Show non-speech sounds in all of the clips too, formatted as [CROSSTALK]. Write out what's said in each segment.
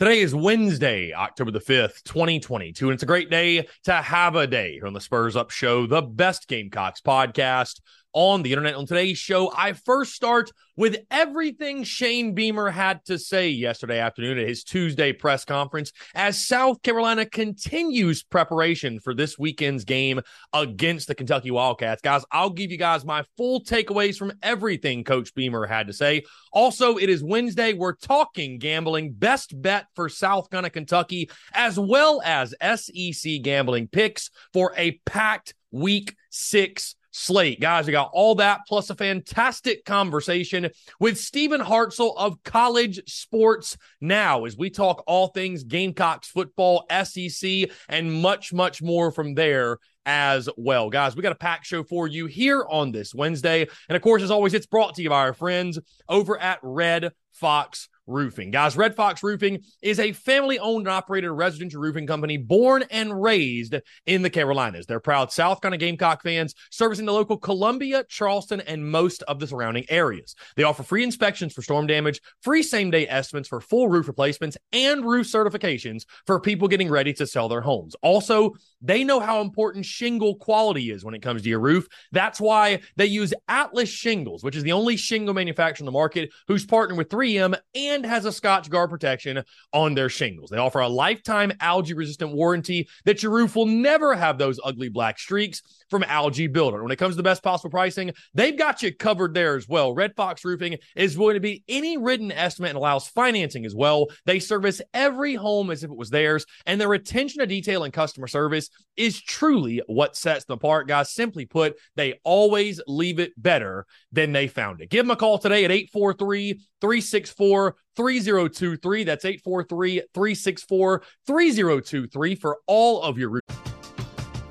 Today is Wednesday, October the 5th, 2022, and it's a great day to have a day on the Spurs Up Show, the best Gamecocks podcast on the internet. On today's show, I first start with everything Shane Beamer had to say yesterday afternoon at his Tuesday press conference as South Carolina continues preparation for this weekend's game against the Kentucky Wildcats. Guys, I'll give you guys my full takeaways from everything Coach Beamer had to say. Also, it is Wednesday. We're talking gambling, best bet for South Carolina, Kentucky, as well as SEC gambling picks for a packed week six slate. Guys, we got all that plus a fantastic conversation with Stephen Hartzell of College Sports Now as we talk all things Gamecocks football, SEC, and much, much more from there as well. Guys, we got a packed show for you here on this Wednesday. And of course, as always, it's brought to you by our friends over at Red Fox Roofing. Guys, Red Fox Roofing is a family owned and operated residential roofing company born and raised in the Carolinas. They're proud South Carolina Gamecock fans servicing the local Columbia, Charleston, and most of the surrounding areas. They offer free inspections for storm damage, free same day estimates for full roof replacements, and roof certifications for people getting ready to sell their homes. Also, they know how important shingle quality is when it comes to your roof. That's why they use Atlas Shingles, which is the only shingle manufacturer in the market who's partnered with 3M and and has a Scotchgard protection on their shingles. They offer a lifetime algae resistant warranty that your roof will never have those ugly black streaks from Algae Builder. When it comes to the best possible pricing, they've got you covered there as well. Red Fox Roofing is going to be any written estimate and allows financing as well. They service every home as if it was theirs, and their attention to detail and customer service is truly what sets them apart, guys. Simply put, they always leave it better than they found it. Give them a call today at 843 364 3023. That's 843 364 3023 for all of your.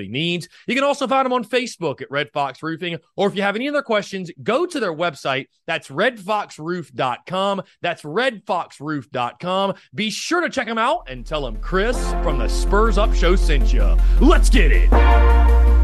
roofing needs. You can also find them on Facebook at Red Fox Roofing. Or if you have any other questions, go to their website. That's redfoxroof.com. That's redfoxroof.com. Be sure to check them out and tell them Chris from the Spurs Up Show sent you. Let's get it.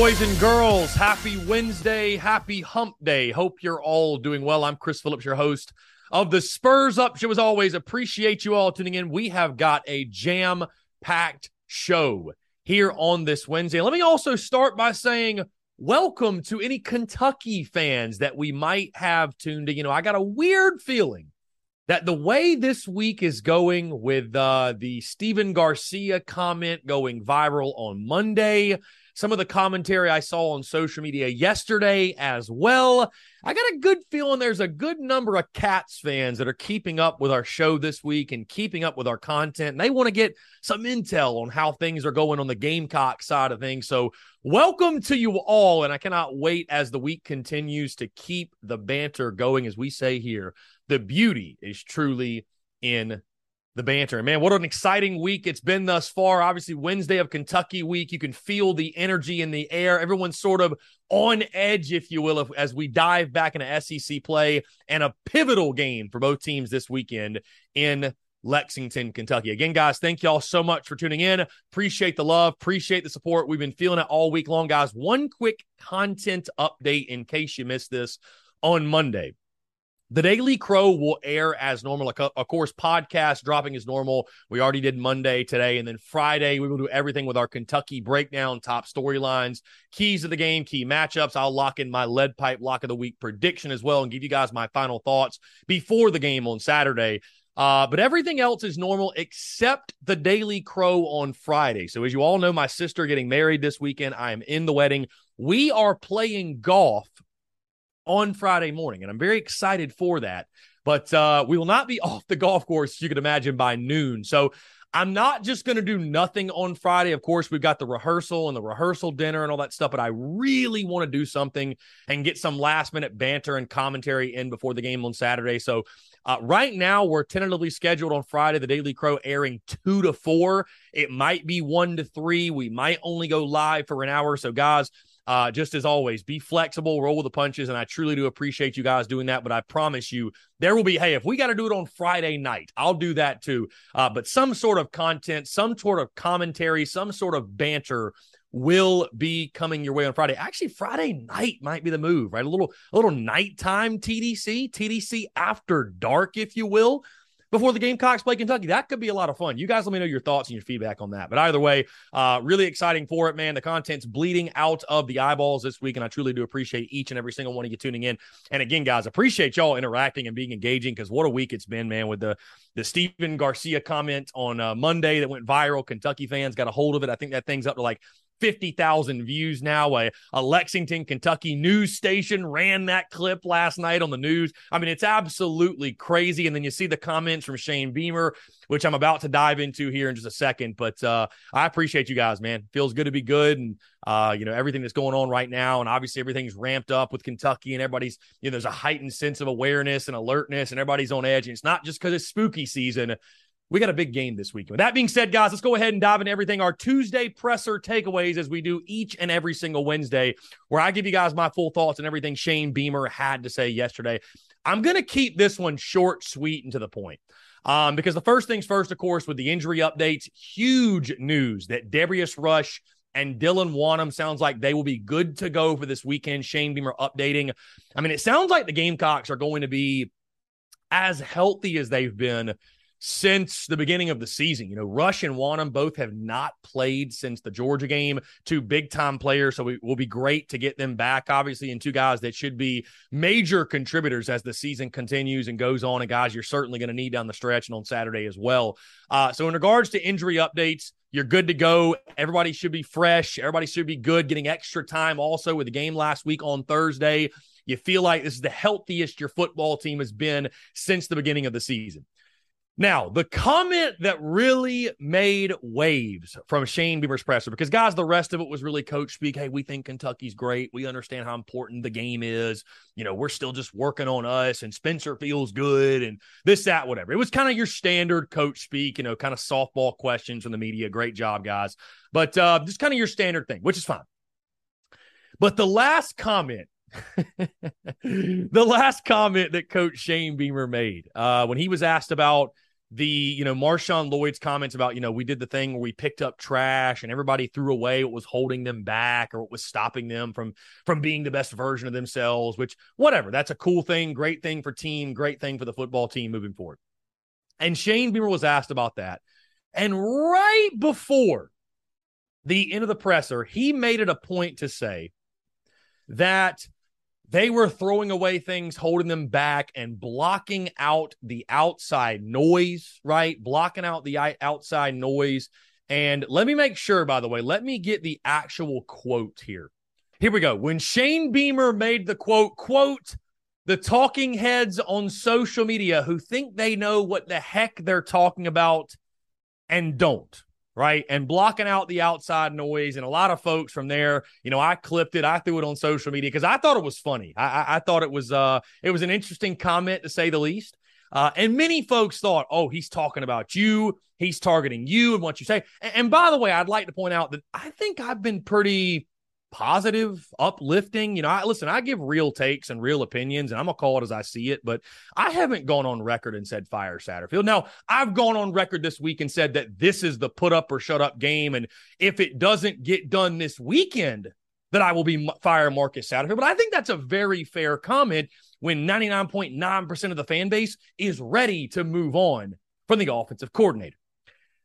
Boys and girls, happy Wednesday, happy hump day. Hope you're all doing well. I'm Chris Phillips, your host of the Spurs Up Show. As always, appreciate you all tuning in. We have got a jam packed show here on this Wednesday. Let me also start by saying, welcome to any Kentucky fans that we might have tuned in. You know, I got a weird feeling that the way this week is going with uh, the Stephen Garcia comment going viral on Monday, some of the commentary I saw on social media yesterday as well. I got a good feeling there's a good number of Cats fans that are keeping up with our show this week and keeping up with our content. And they want to get some intel on how things are going on the Gamecock side of things. So, welcome to you all. And I cannot wait as the week continues to keep the banter going. As we say here, the beauty is truly in the banter. Man, what an exciting week it's been thus far. Obviously, Wednesday of Kentucky week. You can feel the energy in the air. Everyone's sort of on edge, if you will, if, as we dive back into SEC play and a pivotal game for both teams this weekend in Lexington, Kentucky. Again, guys, thank y'all so much for tuning in. Appreciate the love, appreciate the support. We've been feeling it all week long, guys. One quick content update in case you missed this on Monday. The Daily Crow will air as normal. Of course, podcast dropping as normal. We already did Monday today. And then Friday, we will do everything with our Kentucky breakdown, top storylines, keys of the game, key matchups. I'll lock in my lead pipe lock of the week prediction as well and give you guys my final thoughts before the game on Saturday. Uh, but everything else is normal except the Daily Crow on Friday. So, as you all know, my sister getting married this weekend. I am in the wedding. We are playing golf on Friday morning, and I'm very excited for that. But uh, we will not be [LAUGHS] off the golf course, you can imagine, by noon. So I'm not just going to do nothing on Friday. Of course, we've got the rehearsal and the rehearsal dinner and all that stuff, but I really want to do something and get some last minute banter and commentary in before the game on Saturday. So, uh, right now, we're tentatively scheduled on Friday, the Daily Crow airing two to four. It might be one to three. We might only go live for an hour. So, guys, uh, just as always, be flexible, roll with the punches. And I truly do appreciate you guys doing that. But I promise you, there will be, hey, if we got to do it on Friday night, I'll do that too. Uh, but some sort of content, some sort of commentary, some sort of banter will be coming your way on Friday. Actually, Friday night might be the move, right? A little, a little nighttime TDC, TDC after dark, if you will before the Gamecocks play Kentucky. That could be a lot of fun. You guys let me know your thoughts and your feedback on that. But either way, uh, really exciting for it, man. The content's bleeding out of the eyeballs this week, and I truly do appreciate each and every single one of you tuning in. And again, guys, appreciate y'all interacting and being engaging because what a week it's been, man, with the the Stephen Garcia comment on uh, Monday that went viral. Kentucky fans got a hold of it. I think that thing's up to like 50,000 views now. A, a Lexington, Kentucky news station ran that clip last night on the news. I mean, it's absolutely crazy. And then you see the comments from Shane Beamer, which I'm about to dive into here in just a second. But uh, I appreciate you guys, man. Feels good to be good. And, uh, you know, everything that's going on right now. And obviously, everything's ramped up with Kentucky and everybody's, you know, there's a heightened sense of awareness and alertness and everybody's on edge. And it's not just because it's spooky season we got a big game this week. With that being said, guys, let's go ahead and dive into everything. Our Tuesday presser takeaways, as we do each and every single Wednesday, where I give you guys my full thoughts and everything Shane Beamer had to say yesterday. I'm going to keep this one short, sweet, and to the point. Um, because the first things first, of course, with the injury updates, huge news that Darius Rush and Dylan Wonnum sounds like they will be good to go for this weekend. Shane Beamer updating. I mean, it sounds like the Gamecocks are going to be as healthy as they've been since the beginning of the season. You know, Rush and Wonnum both have not played since the Georgia game, two big time players. So it will be great to get them back, obviously, and two guys that should be major contributors as the season continues and goes on. And guys, you're certainly going to need down the stretch and on Saturday as well. Uh, so, in regards to injury updates, you're good to go. Everybody should be fresh. Everybody should be good, getting extra time also with the game last week on Thursday. You feel like this is the healthiest your football team has been since the beginning of the season. Now, the comment that really made waves from Shane Beamer's presser, because guys, the rest of it was really coach speak. Hey, we think Kentucky's great. We understand how important the game is. You know, we're still just working on us, and Spencer feels good, and this, that, whatever. It was kind of your standard coach speak, you know, kind of softball questions from the media. Great job, guys. But uh, just kind of your standard thing, which is fine. But the last comment [LAUGHS] the last comment that Coach Shane Beamer made uh, when he was asked about the you know Marshawn Lloyd's comments about you know we did the thing where we picked up trash and everybody threw away what was holding them back or what was stopping them from from being the best version of themselves which whatever that's a cool thing great thing for team great thing for the football team moving forward. And Shane Beamer was asked about that. And right before the end of the presser he made it a point to say that they were throwing away things, holding them back, and blocking out the outside noise, right? Blocking out the outside noise And let me make sure, by the way, let me get the actual quote here. Here we go. When Shane Beamer made the quote, quote, the talking heads on social media who think they know what the heck they're talking about and don't right? And blocking out the outside noise. And a lot of folks from there, you know, I clipped it, I threw it on social media because I thought it was funny. I, I, I, thought it was uh it was an interesting comment to say the least. Uh, and many folks thought, oh, he's talking about you, he's targeting you and what you say. And, and by the way, I'd like to point out that I think I've been pretty positive, uplifting. You know, I listen, I give real takes and real opinions, and I'm gonna call it as I see it, but I haven't gone on record and said fire Satterfield. Now, I've gone on record this week and said that this is the put up or shut up game. And if it doesn't get done this weekend, that I will be fire Marcus Satterfield. But I think that's a very fair comment when 99.9% of the fan base is ready to move on from the offensive coordinator.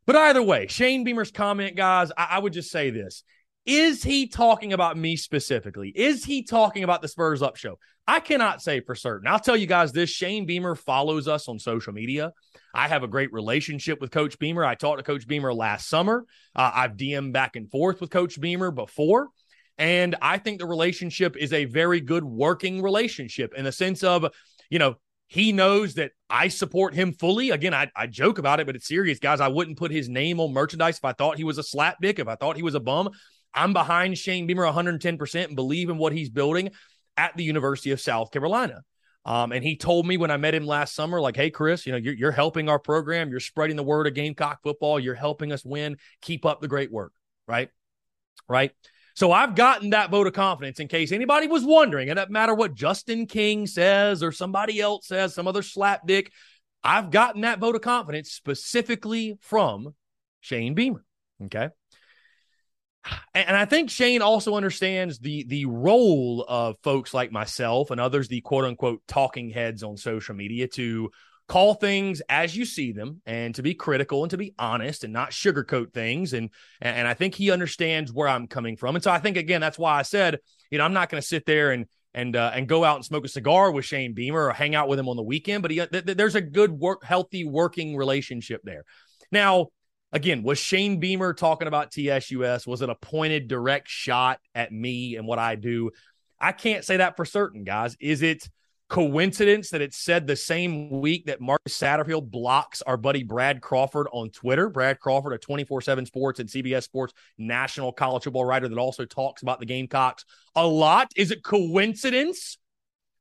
But either way, Shane Beamer's comment, guys, I, I would just say this. Is he talking about me specifically? Is he talking about the Spurs Up show? I cannot say for certain. I'll tell you guys this Shane Beamer follows us on social media. I have a great relationship with Coach Beamer. I talked to Coach Beamer last summer. Uh, I've DM'd back and forth with Coach Beamer before. And I think the relationship is a very good working relationship in the sense of, you know, he knows that I support him fully. Again, I, I joke about it, but it's serious, guys. I wouldn't put his name on merchandise if I thought he was a slap dick, if I thought he was a bum. I'm behind Shane Beamer 110% and believe in what he's building at the University of South Carolina. Um, and he told me when I met him last summer, like, hey, Chris, you know, you're, you're helping our program. You're spreading the word of Gamecock football. You're helping us win. Keep up the great work. Right. Right. So I've gotten that vote of confidence in case anybody was wondering. It doesn't matter what Justin King says or somebody else says, some other slapdick. I've gotten that vote of confidence specifically from Shane Beamer. Okay. And I think Shane also understands the the role of folks like myself and others, the quote unquote talking heads on social media, to call things as you see them and to be critical and to be honest and not sugarcoat things. And and I think he understands where I'm coming from. And so I think again, that's why I said, you know, I'm not going to sit there and and uh, and go out and smoke a cigar with Shane Beamer or hang out with him on the weekend. But he, th- th- there's a good work, healthy working relationship there. Now, again, was Shane Beamer talking about TSUS? Was it a pointed direct shot at me and what I do? I can't say that for certain, guys. Is it coincidence that it said the same week that Marcus Satterfield blocks our buddy Brad Crawford on Twitter? Brad Crawford, a 24 7 sports and CBS Sports national college football writer that also talks about the Gamecocks a lot. Is it coincidence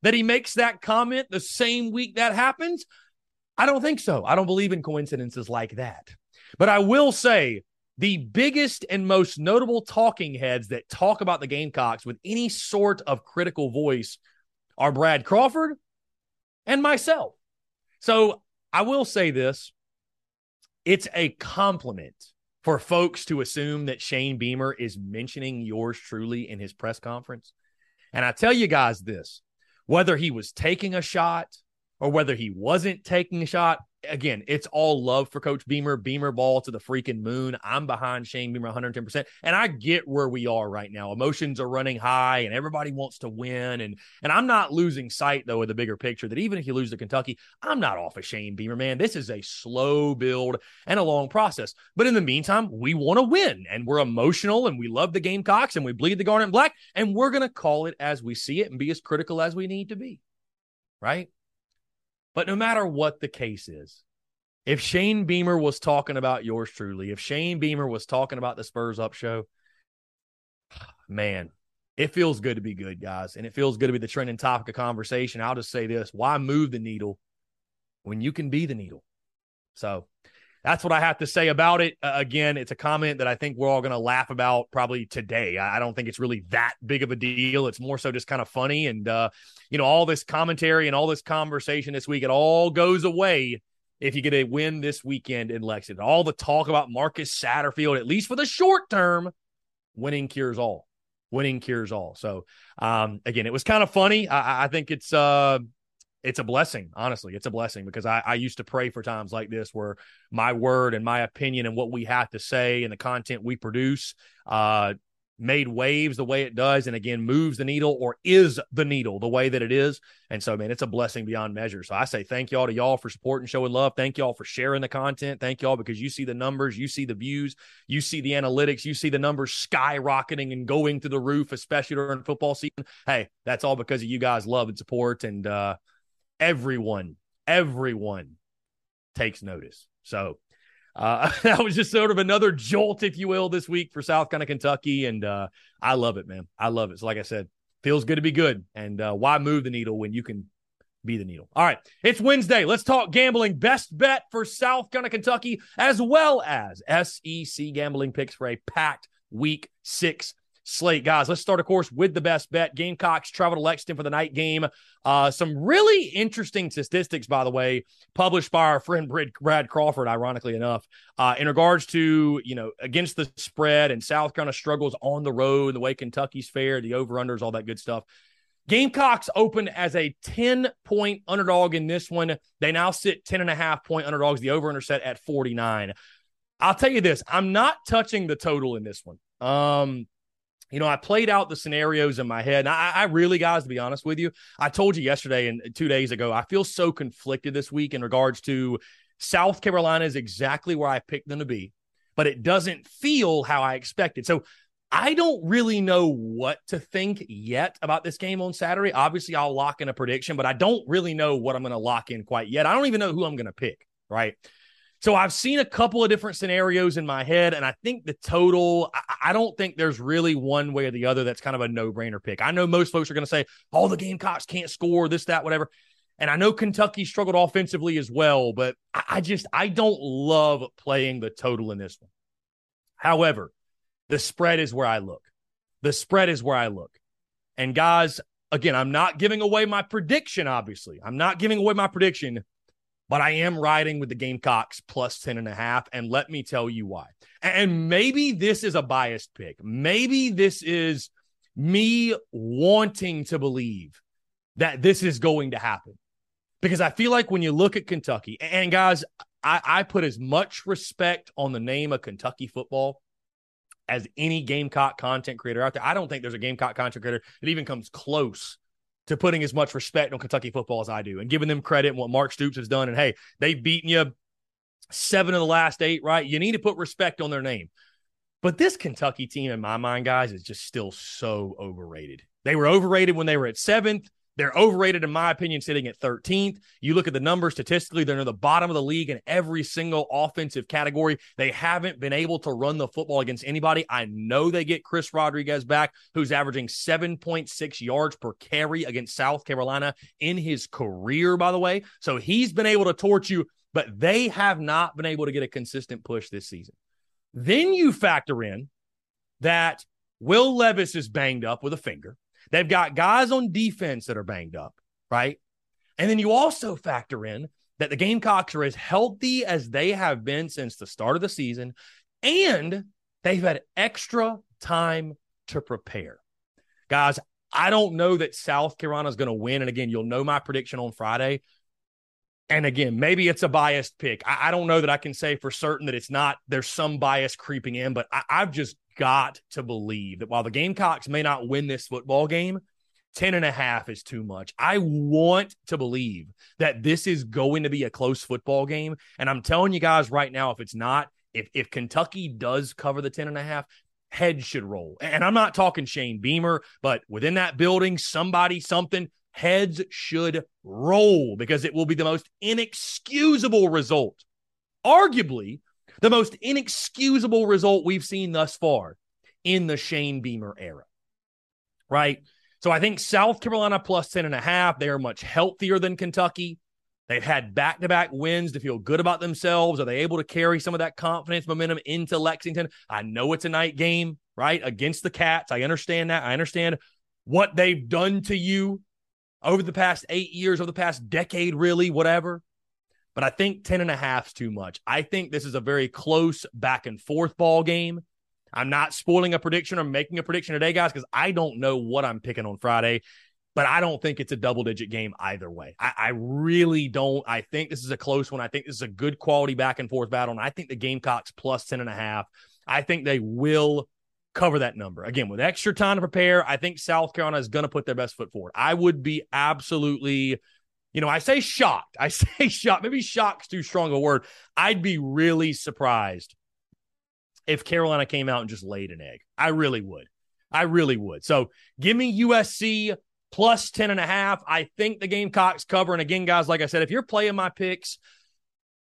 that he makes that comment the same week that happens? I don't think so. I don't believe in coincidences like that. But I will say the biggest and most notable talking heads that talk about the Gamecocks with any sort of critical voice are Brad Crawford and myself. So I will say this it's a compliment for folks to assume that Shane Beamer is mentioning yours truly in his press conference. And I tell you guys this whether he was taking a shot or whether he wasn't taking a shot, again, it's all love for Coach Beamer, Beamer ball to the freaking moon. I'm behind Shane Beamer 110%. And I get where we are right now. Emotions are running high and everybody wants to win. And and I'm not losing sight though of the bigger picture that even if you lose to Kentucky, I'm not off of Shane Beamer, man. This is a slow build and a long process. But in the meantime, we want to win and we're emotional and we love the Gamecocks and we bleed the garnet black and we're going to call it as we see it and be as critical as we need to be. Right? But no matter what the case is, if Shane Beamer was talking about yours truly, if Shane Beamer was talking about the Spurs Up show, [SIGHS] man, it feels good to be good, guys. And it feels good to be the trending topic of conversation. I'll just say this why move the needle when you can be the needle? So that's what I have to say about it. Uh, again, it's a comment that I think we're all going to laugh about probably today. I, I, don't think it's really that big of a deal. It's more so just kind of funny. And, uh, you know, all this commentary and all this conversation this week, it all goes away if you get a win this weekend in Lexington. All the talk about Marcus Satterfield, at least for the short term, winning cures all. Winning cures all. So, um, again, it was kind of funny. I, I think it's, uh, it's a blessing, honestly. It's a blessing because I, I used to pray for times like this where my word and my opinion and what we have to say and the content we produce uh, made waves the way it does and again moves the needle or is the needle the way that it is. And so man it's a blessing beyond measure. So i say thank y'all to y'all for supporting showing love. Thank y'all for sharing the content. Thank y'all because you see the numbers you see the views you see the analytics you see the numbers skyrocketing and going to the roof especially during football season. Hey that's all because of you guys love and support and uh everyone everyone takes notice so uh, [LAUGHS] that was just sort of another jolt, if you will, this week for South Carolina, Kentucky. And uh, I love it, man. I love it. So, like I said, feels good to be good. And uh, why move the needle when you can be the needle? All right. It's Wednesday. Let's talk gambling. Best bet for South Carolina, Kentucky, as well as SEC gambling picks for a packed week six slate. Guys, let's start, of course, with the best bet. Gamecocks travel to Lexington for the night game. Uh, some really interesting statistics, by the way, published by our friend Brad Crawford, ironically enough, uh, in regards to, you know, against the spread and South Carolina struggles on the road, the way Kentucky's fared, the over-unders, all that good stuff. Gamecocks opened as a 10 point underdog in this one. They now sit 10 and a half point underdogs. The over under set at 49. I'll tell you this I'm not touching the total in this one. Um, you know, I played out the scenarios in my head. And I, I, really, guys, to be honest with you, I told you yesterday and two days ago, I feel so conflicted this week in regards to South Carolina is exactly where I picked them to be, but it doesn't feel how I expected. So I don't really know what to think yet about this game on Saturday. Obviously, I'll lock in a prediction, but I don't really know what I'm going to lock in quite yet. I don't even know who I'm going to pick, right? So I've seen a couple of different scenarios in my head, and I think the total, I, I don't think there's really one way or the other that's kind of a no brainer pick. I know most folks are going to say, all oh, the Gamecocks can't score, this, that, whatever. And I know Kentucky struggled offensively as well, but I, I just, I don't love playing the total in this one. However, the spread is where I look. The spread is where I look. And guys, again, I'm not giving away my prediction, obviously. I'm not giving away my prediction but I am riding with the Gamecocks plus 10 and a half. And let me tell you why. And maybe this is a biased pick. Maybe this is me wanting to believe that this is going to happen. Because I feel like when you look at Kentucky, and guys, I, I put as much respect on the name of Kentucky football as any Gamecock content creator out there. I don't think there's a Gamecock content creator that even comes close to putting as much respect on Kentucky football as I do and giving them credit and what Mark Stoops has done. And hey, they've beaten you seven of the last eight, right? You need to put respect on their name. But this Kentucky team, in my mind, guys, is just still so overrated. They were overrated when they were at seventh. They're overrated, in my opinion, sitting at 13th. You look at the numbers statistically, they're near the bottom of the league in every single offensive category. They haven't been able to run the football against anybody. I know they get Chris Rodriguez back, who's averaging 7.6 yards per carry against South Carolina in his career, by the way. So he's been able to torch you, but they have not been able to get a consistent push this season. Then you factor in that Will Levis is banged up with a finger. They've got guys on defense that are banged up, right? And then you also factor in that the Gamecocks are as healthy as they have been since the start of the season, and they've had extra time to prepare. Guys, I don't know that South Carolina is going to win. And again, you'll know my prediction on Friday. And again, maybe it's a biased pick. I, I don't know that I can say for certain that it's not, there's some bias creeping in, but I, I've just got to believe that while the Gamecocks may not win this football game, 10 and a half is too much. I want to believe that this is going to be a close football game. And I'm telling you guys right now, if it's not, if, if Kentucky does cover the 10 and a half, heads should roll. And I'm not talking Shane Beamer, but within that building, somebody, something, heads should roll because it will be the most inexcusable result. Arguably, the most inexcusable result we've seen thus far in the Shane Beamer era. Right. So I think South Carolina plus 10 and a half, they are much healthier than Kentucky. They've had back to back wins to feel good about themselves. Are they able to carry some of that confidence momentum into Lexington? I know it's a night game, right? Against the Cats. I understand that. I understand what they've done to you over the past eight years, over the past decade, really, whatever but I think 10 and a half is too much. I think this is a very close back and forth ball game. I'm not spoiling a prediction or making a prediction today, guys, because I don't know what I'm picking on Friday, but I don't think it's a double digit game either way. I, I, really don't. I think this is a close one. I think this is a good quality back and forth battle. And I think the Gamecocks plus 10 and a half. I think they will cover that number. Again, with extra time to prepare, I think South Carolina is going to put their best foot forward. I would be absolutely, you know, I say shocked. I [LAUGHS] say shocked. Maybe shocked's too strong a word. I'd be really surprised if Carolina came out and just laid an egg. I really would. I really would. So give me USC plus 10 and a half. I think the Gamecocks cover. And again, guys, like I said, if you're playing my picks,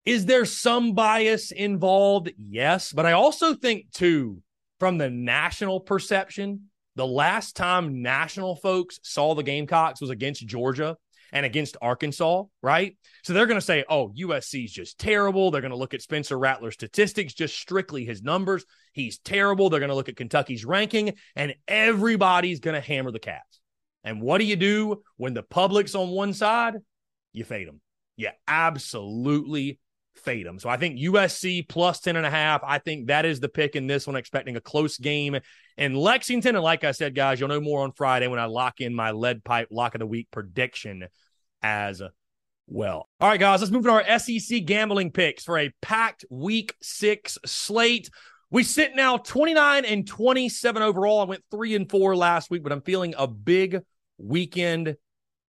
is there some bias involved? Yes. But I also think, too, from the national perception, the last time national folks saw the Gamecocks was against Georgia and against Arkansas, right? So they're going to say, oh, USC is just terrible. They're going to look at Spencer Rattler's statistics, just strictly his numbers. He's terrible. They're going to look at Kentucky's ranking, and everybody's going to hammer the Cats. And what do you do when the public's on one side? You fade them. You absolutely fade them. So I think USC plus 10 and a half. I think that is the pick in this one, expecting a close game in Lexington. And like I said, guys, you'll know more on Friday when I lock in my lead pipe lock of the week prediction as well. All right, guys, let's move to our SEC gambling picks for a packed week six slate. We sit now 29 and 27 overall. I went three and four last week, but I'm feeling a big weekend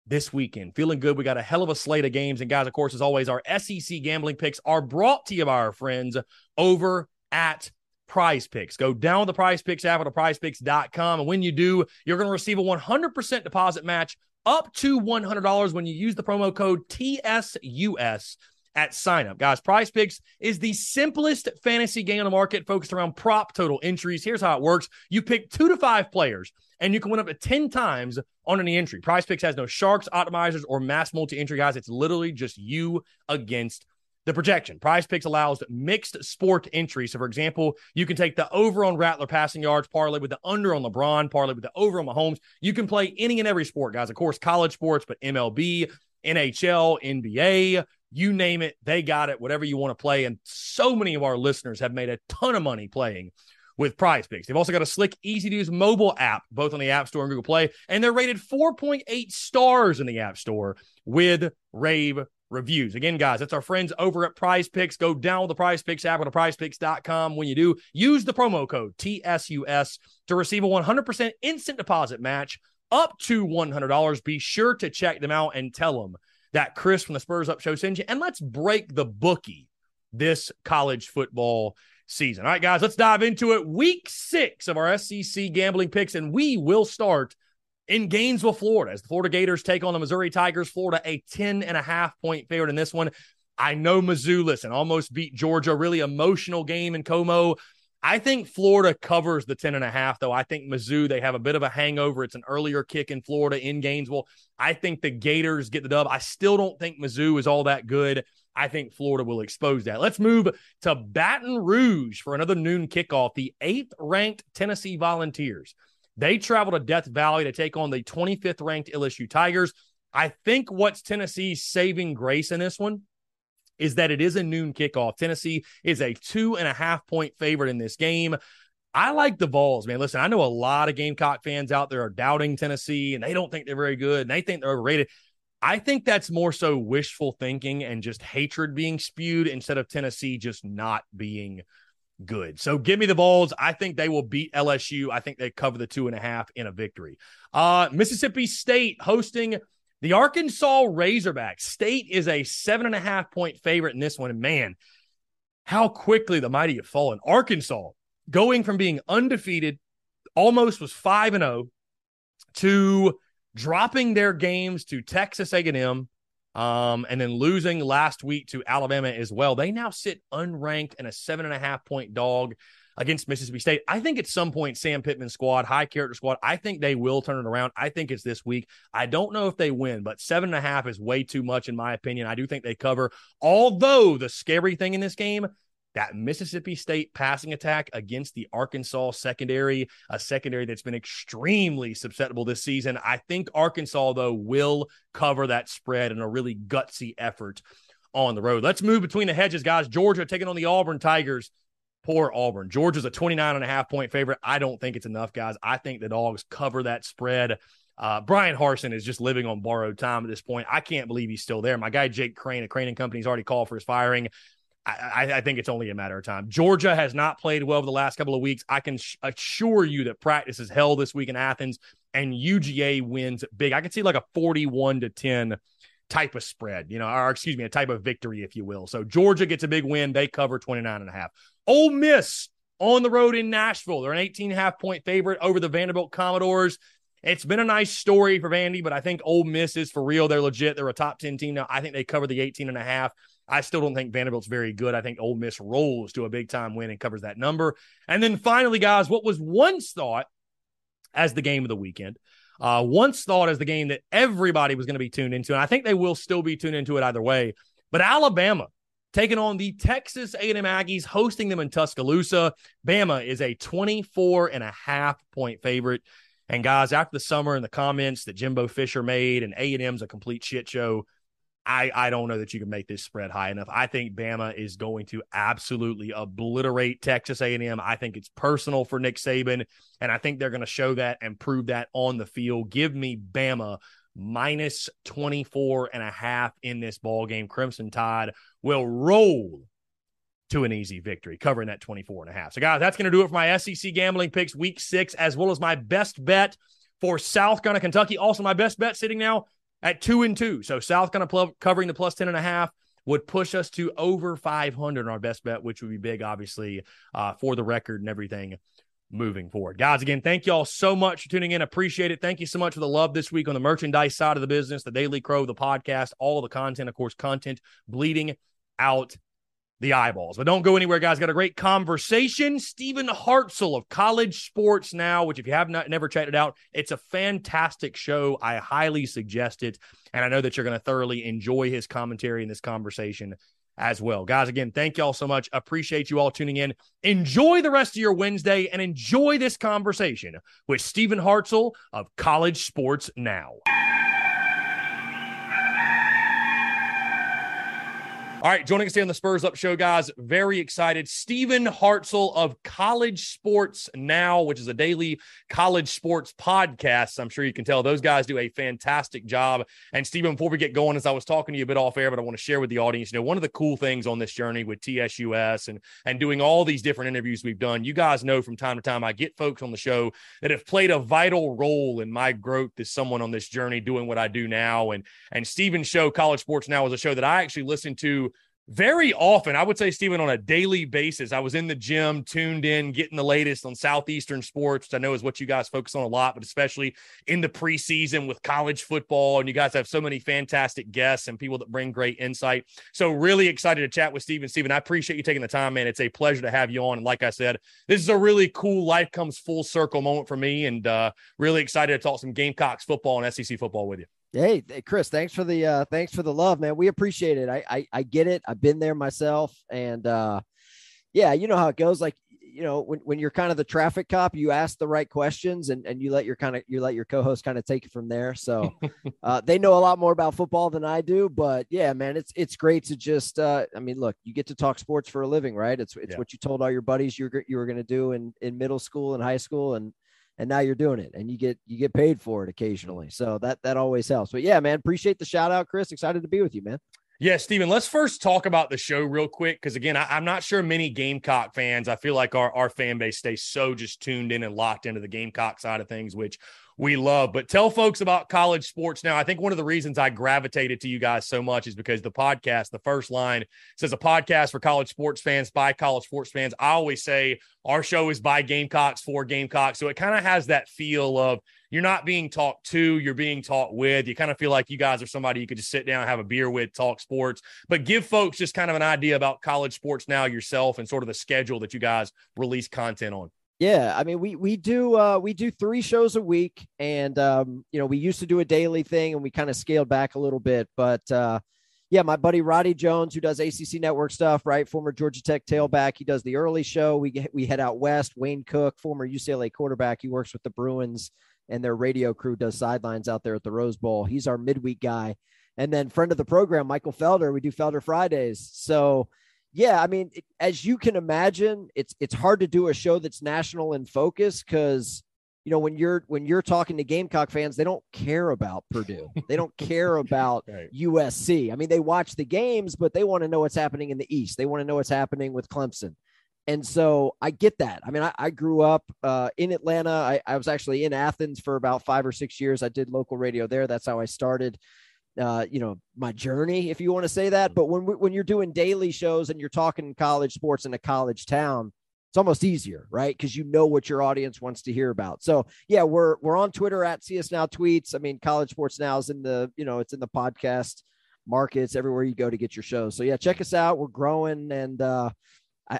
this weekend. Feeling good. We got a hell of a slate of games. And guys, of course, as always, our SEC gambling picks are brought to you by our friends over at Prize Picks. Go down to the Prize Picks app at prizepicks.com. And when you do, you're going to receive a 100% deposit match up to $100 when you use the promo code TSUS at sign up. Guys, Prize Picks is the simplest fantasy game on the market focused around prop total entries. Here's how it works you pick two to five players and you can win up to 10 times on any entry. Prize Picks has no sharks, optimizers, or mass multi entry guys. It's literally just you against the projection. Prize Picks allows mixed sport entry. So, for example, you can take the over on Rattler passing yards, parlay with the under on LeBron, parlay with the over on Mahomes. You can play any and every sport, guys. Of course, college sports, but MLB, NHL, NBA, you name it, they got it, whatever you want to play. And so many of our listeners have made a ton of money playing with prize picks. They've also got a slick, easy to use mobile app, both on the App Store and Google Play, and they're rated 4.8 stars in the App Store with rave reviews. Again, guys, that's our friends over at Prize Picks. Go down the Prize Picks app at prizepicks.com. When you do, use the promo code TSUS to receive a 100% instant deposit match up to $100. Be sure to check them out and tell them that Chris from the Spurs Up Show sends you. And let's break the bookie this college football season. All right, guys, let's dive into it. Week six of our SEC gambling picks, and we will start in Gainesville, Florida, as the Florida Gators take on the Missouri Tigers. Florida, a 10 and a half point favorite in this one. I know Mizzou, listen, almost beat Georgia, really emotional game in Como. I think Florida covers the 10 and a half, though. I think Mizzou, they have a bit of a hangover. It's an earlier kick in Florida in Gainesville. I think the Gators get the dub. I still don't think Mizzou is all that good. I think Florida will expose that. Let's move to Baton Rouge for another noon kickoff. The eighth ranked Tennessee Volunteers. They travel to Death Valley to take on the 25th ranked LSU Tigers. I think what's Tennessee's saving grace in this one is that it is a noon kickoff. Tennessee is a two and a half point favorite in this game. I like the Vols, man. Listen, I know a lot of Gamecock fans out there are doubting Tennessee and they don't think they're very good and they think they're overrated. I think that's more so wishful thinking and just hatred being spewed instead of Tennessee just not being good. So give me the Vols. I think they will beat LSU. I think they cover the two and a half in a victory. Uh, Mississippi State hosting the Arkansas Razorbacks. State is a seven and a half point favorite in this one. And man, how quickly the mighty have fallen. Arkansas going from being undefeated, almost was 5 and 0 to dropping their games to Texas A&M um, and then losing last week to Alabama as well. They now sit unranked and a seven and a half point dog against Mississippi State. I think at some point, Sam Pittman's squad, high character squad, I think they will turn it around. I think it's this week. I don't know if they win, but seven and a half is way too much, in my opinion. I do think they cover. Although the scary thing in this game, that Mississippi State passing attack against the Arkansas secondary, a secondary that's been extremely susceptible this season. I think Arkansas, though, will cover that spread in a really gutsy effort on the road. Let's move between the hedges, guys. Georgia taking on the Auburn Tigers. Poor Auburn. Georgia's a 29 and a half point favorite. I don't think it's enough, guys. I think the dogs cover that spread. Uh, Bryan Harsin is just living on borrowed time at this point. I can't believe he's still there. My guy Jake Crain, a Crain and Company, has already called for his firing. I, I, think it's only a matter of time. Georgia has not played well over the last couple of weeks. I can sh- assure you that practice is hell this week in Athens, and UGA wins big. I can see like a 41 to 10 type of spread, you know, or excuse me, a type of victory, if you will. So Georgia gets a big win. They cover 29 and a half. Ole Miss on the road in Nashville. They're an 18 and a half point favorite over the Vanderbilt Commodores. It's been a nice story for Vandy, but I think Ole Miss is for real. They're legit. They're a top 10 team now. I think they cover the 18 and a half. I still don't think Vanderbilt's very good. I think Ole Miss rolls to a big time win and covers that number. And then finally, guys, what was once thought as the game of the weekend, uh, once thought as the game that everybody was going to be tuned into, and I think they will still be tuned into it either way. But Alabama taking on the Texas A&M Aggies, hosting them in Tuscaloosa. Bama is a 24 and a half point favorite. And guys, after the summer and the comments that Jimbo Fisher made and A&M's a complete shit show, I, I don't know that you can make this spread high enough. I think Bama is going to absolutely obliterate Texas A&M. I think it's personal for Nick Saban, and I think they're going to show that and prove that on the field. Give me Bama minus 24 and a half in this ball game. Crimson Tide will roll to an easy victory, covering that 24 and a half. So, guys, that's going to do it for my SEC gambling picks week six, as well as my best bet for South Carolina, Kentucky. Also, my best bet sitting now at two and two. So South kind of pl- covering the plus 10 and a half would push us to over 500 in our best bet, which would be big, obviously, uh, for the record and everything moving forward. Guys, again, thank you all so much for tuning in. Appreciate it. Thank you so much for the love this week on the merchandise side of the business, the Daily Crow, the podcast, all the content, of course, content bleeding out the eyeballs. But don't go anywhere, guys. Got a great conversation. Stephen Hartzell of College Sports Now, which if you have not never checked it out, it's a fantastic show. I highly suggest it. And I know that you're going to thoroughly enjoy his commentary in this conversation as well. Guys, again, thank y'all so much. Appreciate you all tuning in. Enjoy the rest of your Wednesday and enjoy this conversation with Stephen Hartzell of College Sports Now. All right, joining us here on the Spurs Up Show, guys. Very excited. Stephen Hartzell of College Sports Now, which is a daily college sports podcast. I'm sure you can tell those guys do a fantastic job. And Stephen, before we get going, as I was talking to you a bit off air, but I want to share with the audience, you know, one of the cool things on this journey with TSUS and and doing all these different interviews we've done, you guys know from time to time I get folks on the show that have played a vital role in my growth as someone on this journey doing what I do now. And and Stephen's show, College Sports Now, is a show that I actually listen to very often, I would say, Stephen, on a daily basis, I was in the gym, tuned in, getting the latest on Southeastern sports, which I know is what you guys focus on a lot, but especially in the preseason with college football. And you guys have so many fantastic guests and people that bring great insight. So, really excited to chat with Stephen. Stephen, I appreciate you taking the time, man. It's a pleasure to have you on. And like I said, this is a really cool life comes full circle moment for me, and uh, really excited to talk some Gamecocks football and SEC football with you. Hey, Chris, thanks for the uh thanks for the love, man. We appreciate it. I I, I get it. I've been there myself and uh yeah, you know how it goes like you know when, when you're kind of the traffic cop you ask the right questions and, and you let your kind of you let your co-host kind of take it from there so [LAUGHS] uh, they know a lot more about football than i do but yeah man it's it's great to just uh, i mean look you get to talk sports for a living right it's it's yeah. what you told all your buddies you are you were going to do in in middle school and high school and and now you're doing it and you get you get paid for it occasionally. So that that always helps. But yeah man appreciate the shout out chris. Excited to be with you man. Yeah, Stephen, let's first talk about the show real quick. Because again, I, am not sure many Gamecock fans, I feel like our, our fan base stays so just tuned in and locked into the Gamecock side of things, which we love. But tell folks about college sports now. I think one of the reasons I gravitated to you guys so much is because the podcast, the first line says a podcast for college sports fans by college sports fans. I always say our show is by Gamecocks for Gamecocks. So it kind of has that feel of you're not being talked to, you're being taught with. You kind of feel like you guys are somebody you could just sit down, have a beer with, talk sports, but give folks just kind of an idea about college sports now yourself and sort of the schedule that you guys release content on. Yeah, I mean we we do uh we do 3 shows a week and um you know we used to do a daily thing and we kind of scaled back a little bit but uh yeah, my buddy Roddy Jones, who does ACC Network stuff, right? Former Georgia Tech tailback. He does the early show. We get, we head out west. Wayne Cook, former UCLA quarterback, he works with the Bruins and their radio crew does sidelines out there at the Rose Bowl. He's our midweek guy. And then friend of the program, Michael Felder, we do Felder Fridays. So yeah, I mean, as you can imagine, it's it's hard to do a show that's national in focus because you know, when you're when you're talking to Gamecock fans, they don't care about Purdue. They don't care [LAUGHS] about right. USC. I mean, they watch the games, but they want to know what's happening in the East. They want to know what's happening with Clemson. And so I get that. I mean, I, I grew up uh, in Atlanta. I, I, was actually in Athens for about five or six years. I did local radio there. That's how I started, uh, you know, my journey, if you want to say that. But when when you're doing daily shows and you're talking college sports in a college town, it's almost easier, right? Because you know what your audience wants to hear about. So yeah, we're we're on Twitter at CS Now Tweets. I mean, College Sports Now is in the you know it's in the podcast markets everywhere you go to get your shows. So yeah, check us out. We're growing and. uh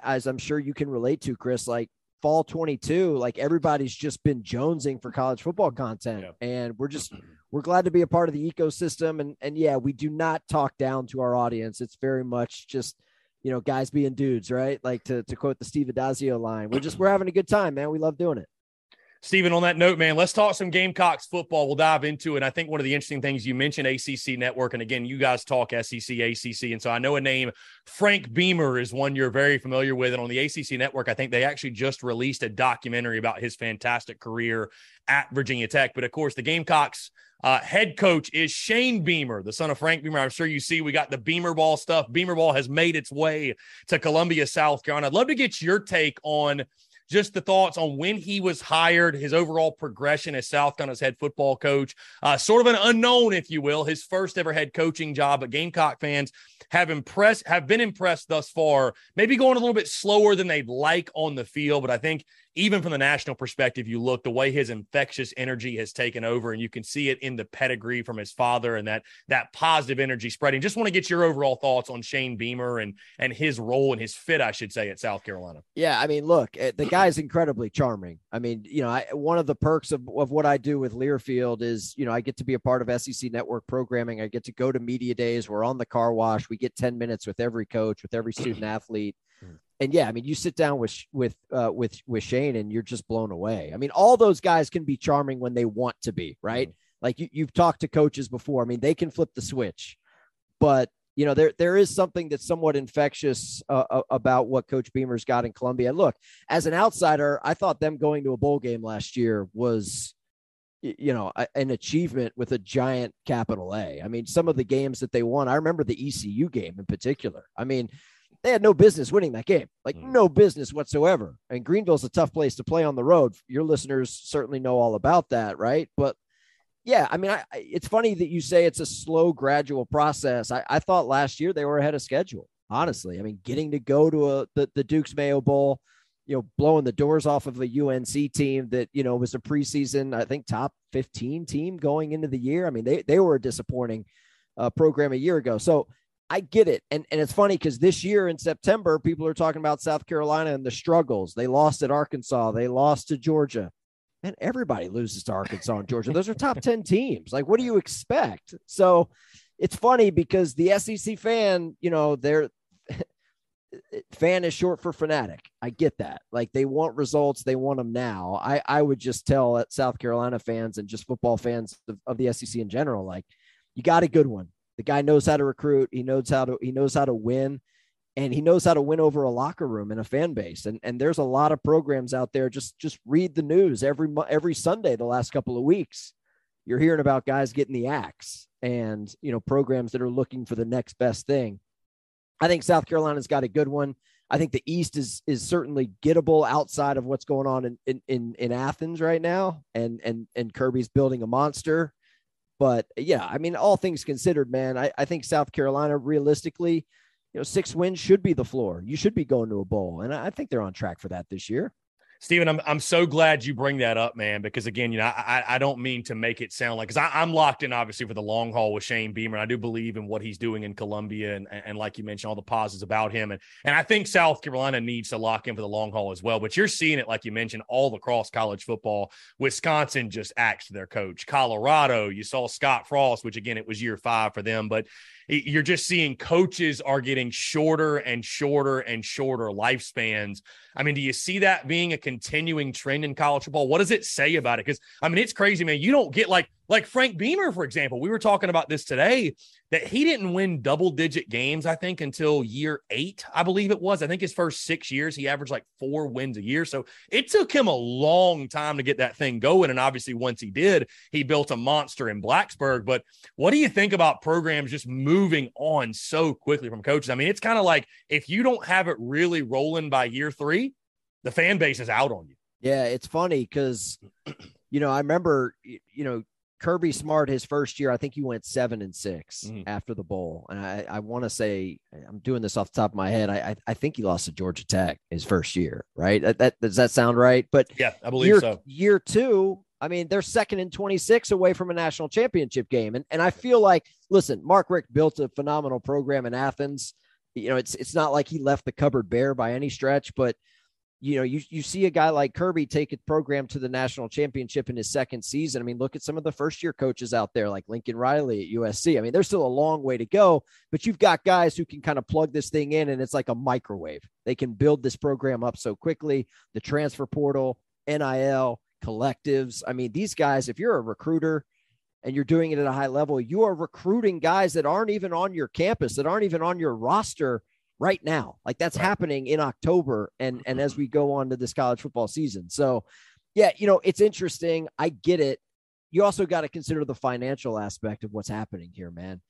as I'm sure you can relate to, Chris, like fall 22, like everybody's just been jonesing for college football content. Yeah. And we're just, [CLEARS THROAT] we're glad to be a part of the ecosystem. And, and yeah, we do not talk down to our audience. It's very much just, you know, guys being dudes, right? Like to, to quote the Steve Addazio line, we're just, we're having a good time, man. We love doing it. Stephen, on that note, man, let's talk some Gamecocks football. We'll dive into it. And I think one of the interesting things you mentioned ACC Network, and again, you guys talk SEC, ACC, and so I know a name, Frank Beamer, is one you're very familiar with. And on the ACC Network, I think they actually just released a documentary about his fantastic career at Virginia Tech. But of course, the Gamecocks uh, head coach is Shane Beamer, the son of Frank Beamer. I'm sure you see we got the Beamer ball stuff. Beamer ball has made its way to Columbia, South Carolina. I'd love to get your take on just the thoughts on when he was hired, his overall progression as South Carolina's head football coach, uh, sort of an unknown, if you will, his first ever head coaching job. But Gamecock fans have impressed, have been impressed thus far. Maybe going a little bit slower than they'd like on the field, but I think even from the national perspective, you look the way his infectious energy has taken over, and you can see it in the pedigree from his father and that that positive energy spreading. Just want to get your overall thoughts on Shane Beamer and and his role and his fit, I should say, at South Carolina. Yeah, I mean, look, eh, the guy's incredibly charming. I mean, you know, I, one of the perks of, of what I do with Learfield is, you know, I get to be a part of SEC network programming. I get to go to media days. We're on the car wash. We get 10 minutes with every coach, with every student athlete and yeah, I mean, you sit down with with uh, with with Shane, and you're just blown away. I mean, all those guys can be charming when they want to be, right? Mm-hmm. Like you, you've talked to coaches before. I mean, they can flip the switch, but you know, there there is something that's somewhat infectious uh, about what Coach Beamer's got in Columbia. Look, as an outsider, I thought them going to a bowl game last year was you know an achievement with a giant capital A. I mean, some of the games that they won, I remember the ECU game in particular. I mean, they had no business winning that game, like mm. no business whatsoever. And Greenville's a tough place to play on the road. Your listeners certainly know all about that, right? But yeah, I mean, I, it's funny that you say it's a slow, gradual process. I, I thought last year they were ahead of schedule. Honestly, I mean, getting to go to a the, the Duke's Mayo Bowl, you know, blowing the doors off of a UNC team that you know was a preseason, I think, top fifteen team going into the year. I mean, they they were a disappointing uh, program a year ago. So I get it. And, and it's funny because this year in September, people are talking about South Carolina and the struggles. They lost at Arkansas, they lost to Georgia. And everybody loses to Arkansas and Georgia. Those are top 10 teams. Like, what do you expect? So it's funny because the SEC fan, you know, they're [LAUGHS] fan is short for fanatic. I get that. Like they want results, they want them now. I, I would just tell South Carolina fans and just football fans of, of the SEC in general, like you got a good one. The guy knows how to recruit. He knows how to he knows how to win, and he knows how to win over a locker room and a fan base. And and there's a lot of programs out there. Just just read the news every every Sunday the last couple of weeks. You're hearing about guys getting the axe and you know programs that are looking for the next best thing. I think South Carolina's got a good one. I think the East is is certainly gettable outside of what's going on in in in, in Athens right now, and and and Kirby's building a monster. But yeah, I mean, all things considered, man, I, I think South Carolina realistically, you know, six wins should be the floor. You should be going to a bowl. And I think they're on track for that this year. Stephen, I'm I'm so glad you bring that up, man, because again, you know, I I don't mean to make it sound like because I'm locked in obviously for the long haul with Shane Beamer. I do believe in what he's doing in Columbia and and like you mentioned, all the positives about him. And and I think South Carolina needs to lock in for the long haul as well. But you're seeing it, like you mentioned, all across college football. Wisconsin just axed their coach. Colorado, you saw Scott Frost, which again, it was year five for them, but you're just seeing coaches are getting shorter and shorter and shorter lifespans. I mean, do you see that being a continuing trend in college football? What does it say about it? Because I mean, it's crazy, man. You don't get like like Frank Beamer, for example. We were talking about this today that he didn't win double digit games, I think, until year eight, I believe it was. I think his first six years, he averaged like four wins a year. So it took him a long time to get that thing going. And obviously, once he did, he built a monster in Blacksburg. But what do you think about programs just moving on so quickly from coaches? I mean, it's kind of like if you don't have it really rolling by year three, the fan base is out on you. Yeah, it's funny because, [CLEARS THROAT] you know, I remember, you know, Kirby Smart, his first year, I think he went seven and 6 mm-hmm. after the bowl. And I, I want to say, I'm doing this off the top of my head. I, I, think he lost to Georgia Tech his first year, right? That, that does that sound right? But yeah, I believe year, so. Year two, I mean, they're second and 26 away from a national championship game. And, and I feel like, listen, Mark Richt built a phenomenal program in Athens. You know, it's, it's not like he left the cupboard bare by any stretch, but you know, you, you see a guy like Kirby take a program to the national championship in his second season. I mean, look at some of the first year coaches out there like Lincoln Riley at USC. I mean, there's still a long way to go, but you've got guys who can kind of plug this thing in and it's like a microwave. They can build this program up so quickly. The transfer portal, NIL, collectives. I mean, these guys, if you're a recruiter and you're doing it at a high level, you are recruiting guys that aren't even on your campus, that aren't even on your roster right now. Like that's right. happening in October and and as mm-hmm. we go on to this college football season. So, yeah, you know, it's interesting. I get it. You also got to consider the financial aspect of what's happening here, man.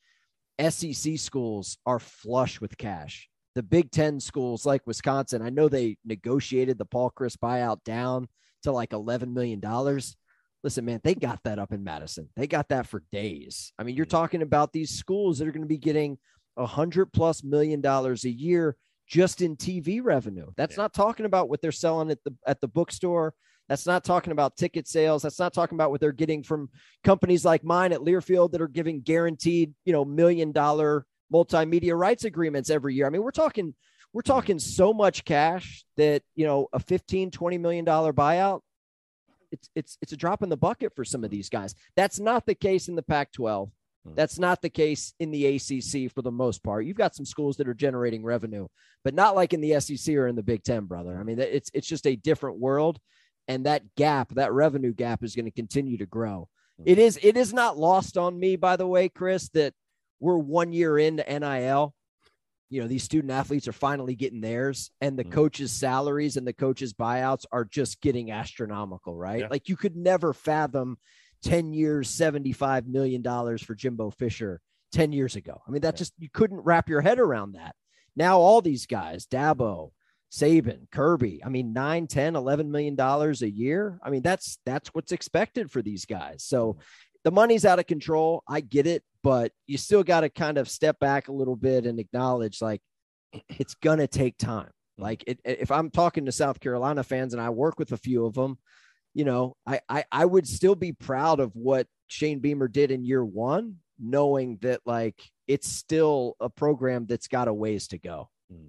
SEC schools are flush with cash. The Big 10 schools like Wisconsin, I know they negotiated the Paul Chryst buyout down to like $11 million. Listen, man, they got that up in Madison. They got that for days. I mean, you're mm-hmm. talking about these schools that are going to be getting a hundred plus million dollars a year just in TV revenue. That's yeah. not talking about what they're selling at the at the bookstore. That's not talking about ticket sales. That's not talking about what they're getting from companies like mine at Learfield that are giving guaranteed, you know, million dollar multimedia rights agreements every year. I mean, we're talking we're mm-hmm. talking so much cash that, you know, a 15, 20 million dollar buyout it's it's it's a drop in the bucket for some of these guys. That's not the case in the Pac-12. Hmm. That's not the case in the ACC for the most part. You've got some schools that are generating revenue, but not like in the SEC or in the Big Ten, brother. I mean, it's it's just a different world, and that gap, that revenue gap, is going to continue to grow. Hmm. It is it is not lost on me, by the way, Chris, that we're one year into NIL. You know, these student athletes are finally getting theirs, and the mm coaches' salaries and the coaches' buyouts are just getting astronomical, right? Yeah. Like you could never fathom 10 years, $75 million for Jimbo Fisher 10 years ago. I mean, that just, you couldn't wrap your head around that. Now, all these guys, Dabo, Saban, Kirby, I mean, 9, 10, 11 million dollars a year. I mean, that's, that's what's expected for these guys. So mm-hmm. the money's out of control. I get it, but you still got to kind of step back a little bit and acknowledge like [CLEARS THROAT] it's going to take time. Mm-hmm. Like it, if I'm talking to South Carolina fans and I work with a few of them, you know, I, I, I would still be proud of what Shane Beamer did in year one, knowing that like it's still a program that's got a ways to go. Hmm.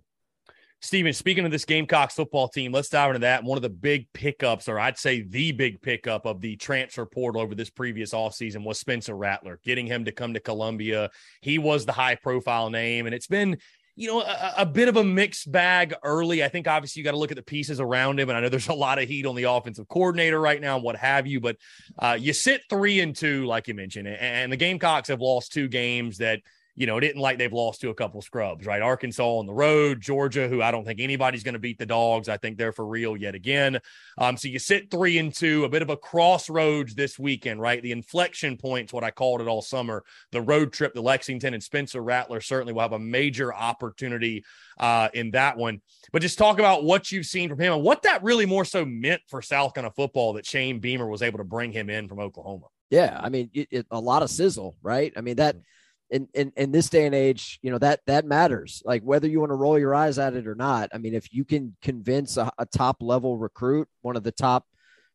Stephen, speaking of this Gamecocks football team, let's dive into that. One of the big pickups, or I'd say the big pickup of the transfer portal over this previous offseason was Spencer Rattler, getting him to come to Columbia. He was the high profile name, and it's been you know, a, a, bit of a mixed bag early. I think obviously you got to look at the pieces around him, and I know there's a lot of heat on the offensive coordinator right now and what have you. But uh, you sit three and two, like you mentioned, and the Gamecocks have lost two games that you know, it isn't like they've lost to a couple scrubs, right? Arkansas on the road, Georgia, who I don't think anybody's going to beat the dogs. I think they're for real yet again. Um, so you sit three and two, a bit of a crossroads this weekend, right? The inflection points, what I called it all summer, the road trip to Lexington and Spencer Rattler certainly will have a major opportunity uh, in that one. But just talk about what you've seen from him and what that really more so meant for South Carolina football that Shane Beamer was able to bring him in from Oklahoma. Yeah, I mean, it, it, a lot of sizzle, right? I mean that. Mm-hmm in, in in this day and age, you know that that matters. Like whether you want to roll your eyes at it or not. I mean, if you can convince a, a top level recruit, one of the top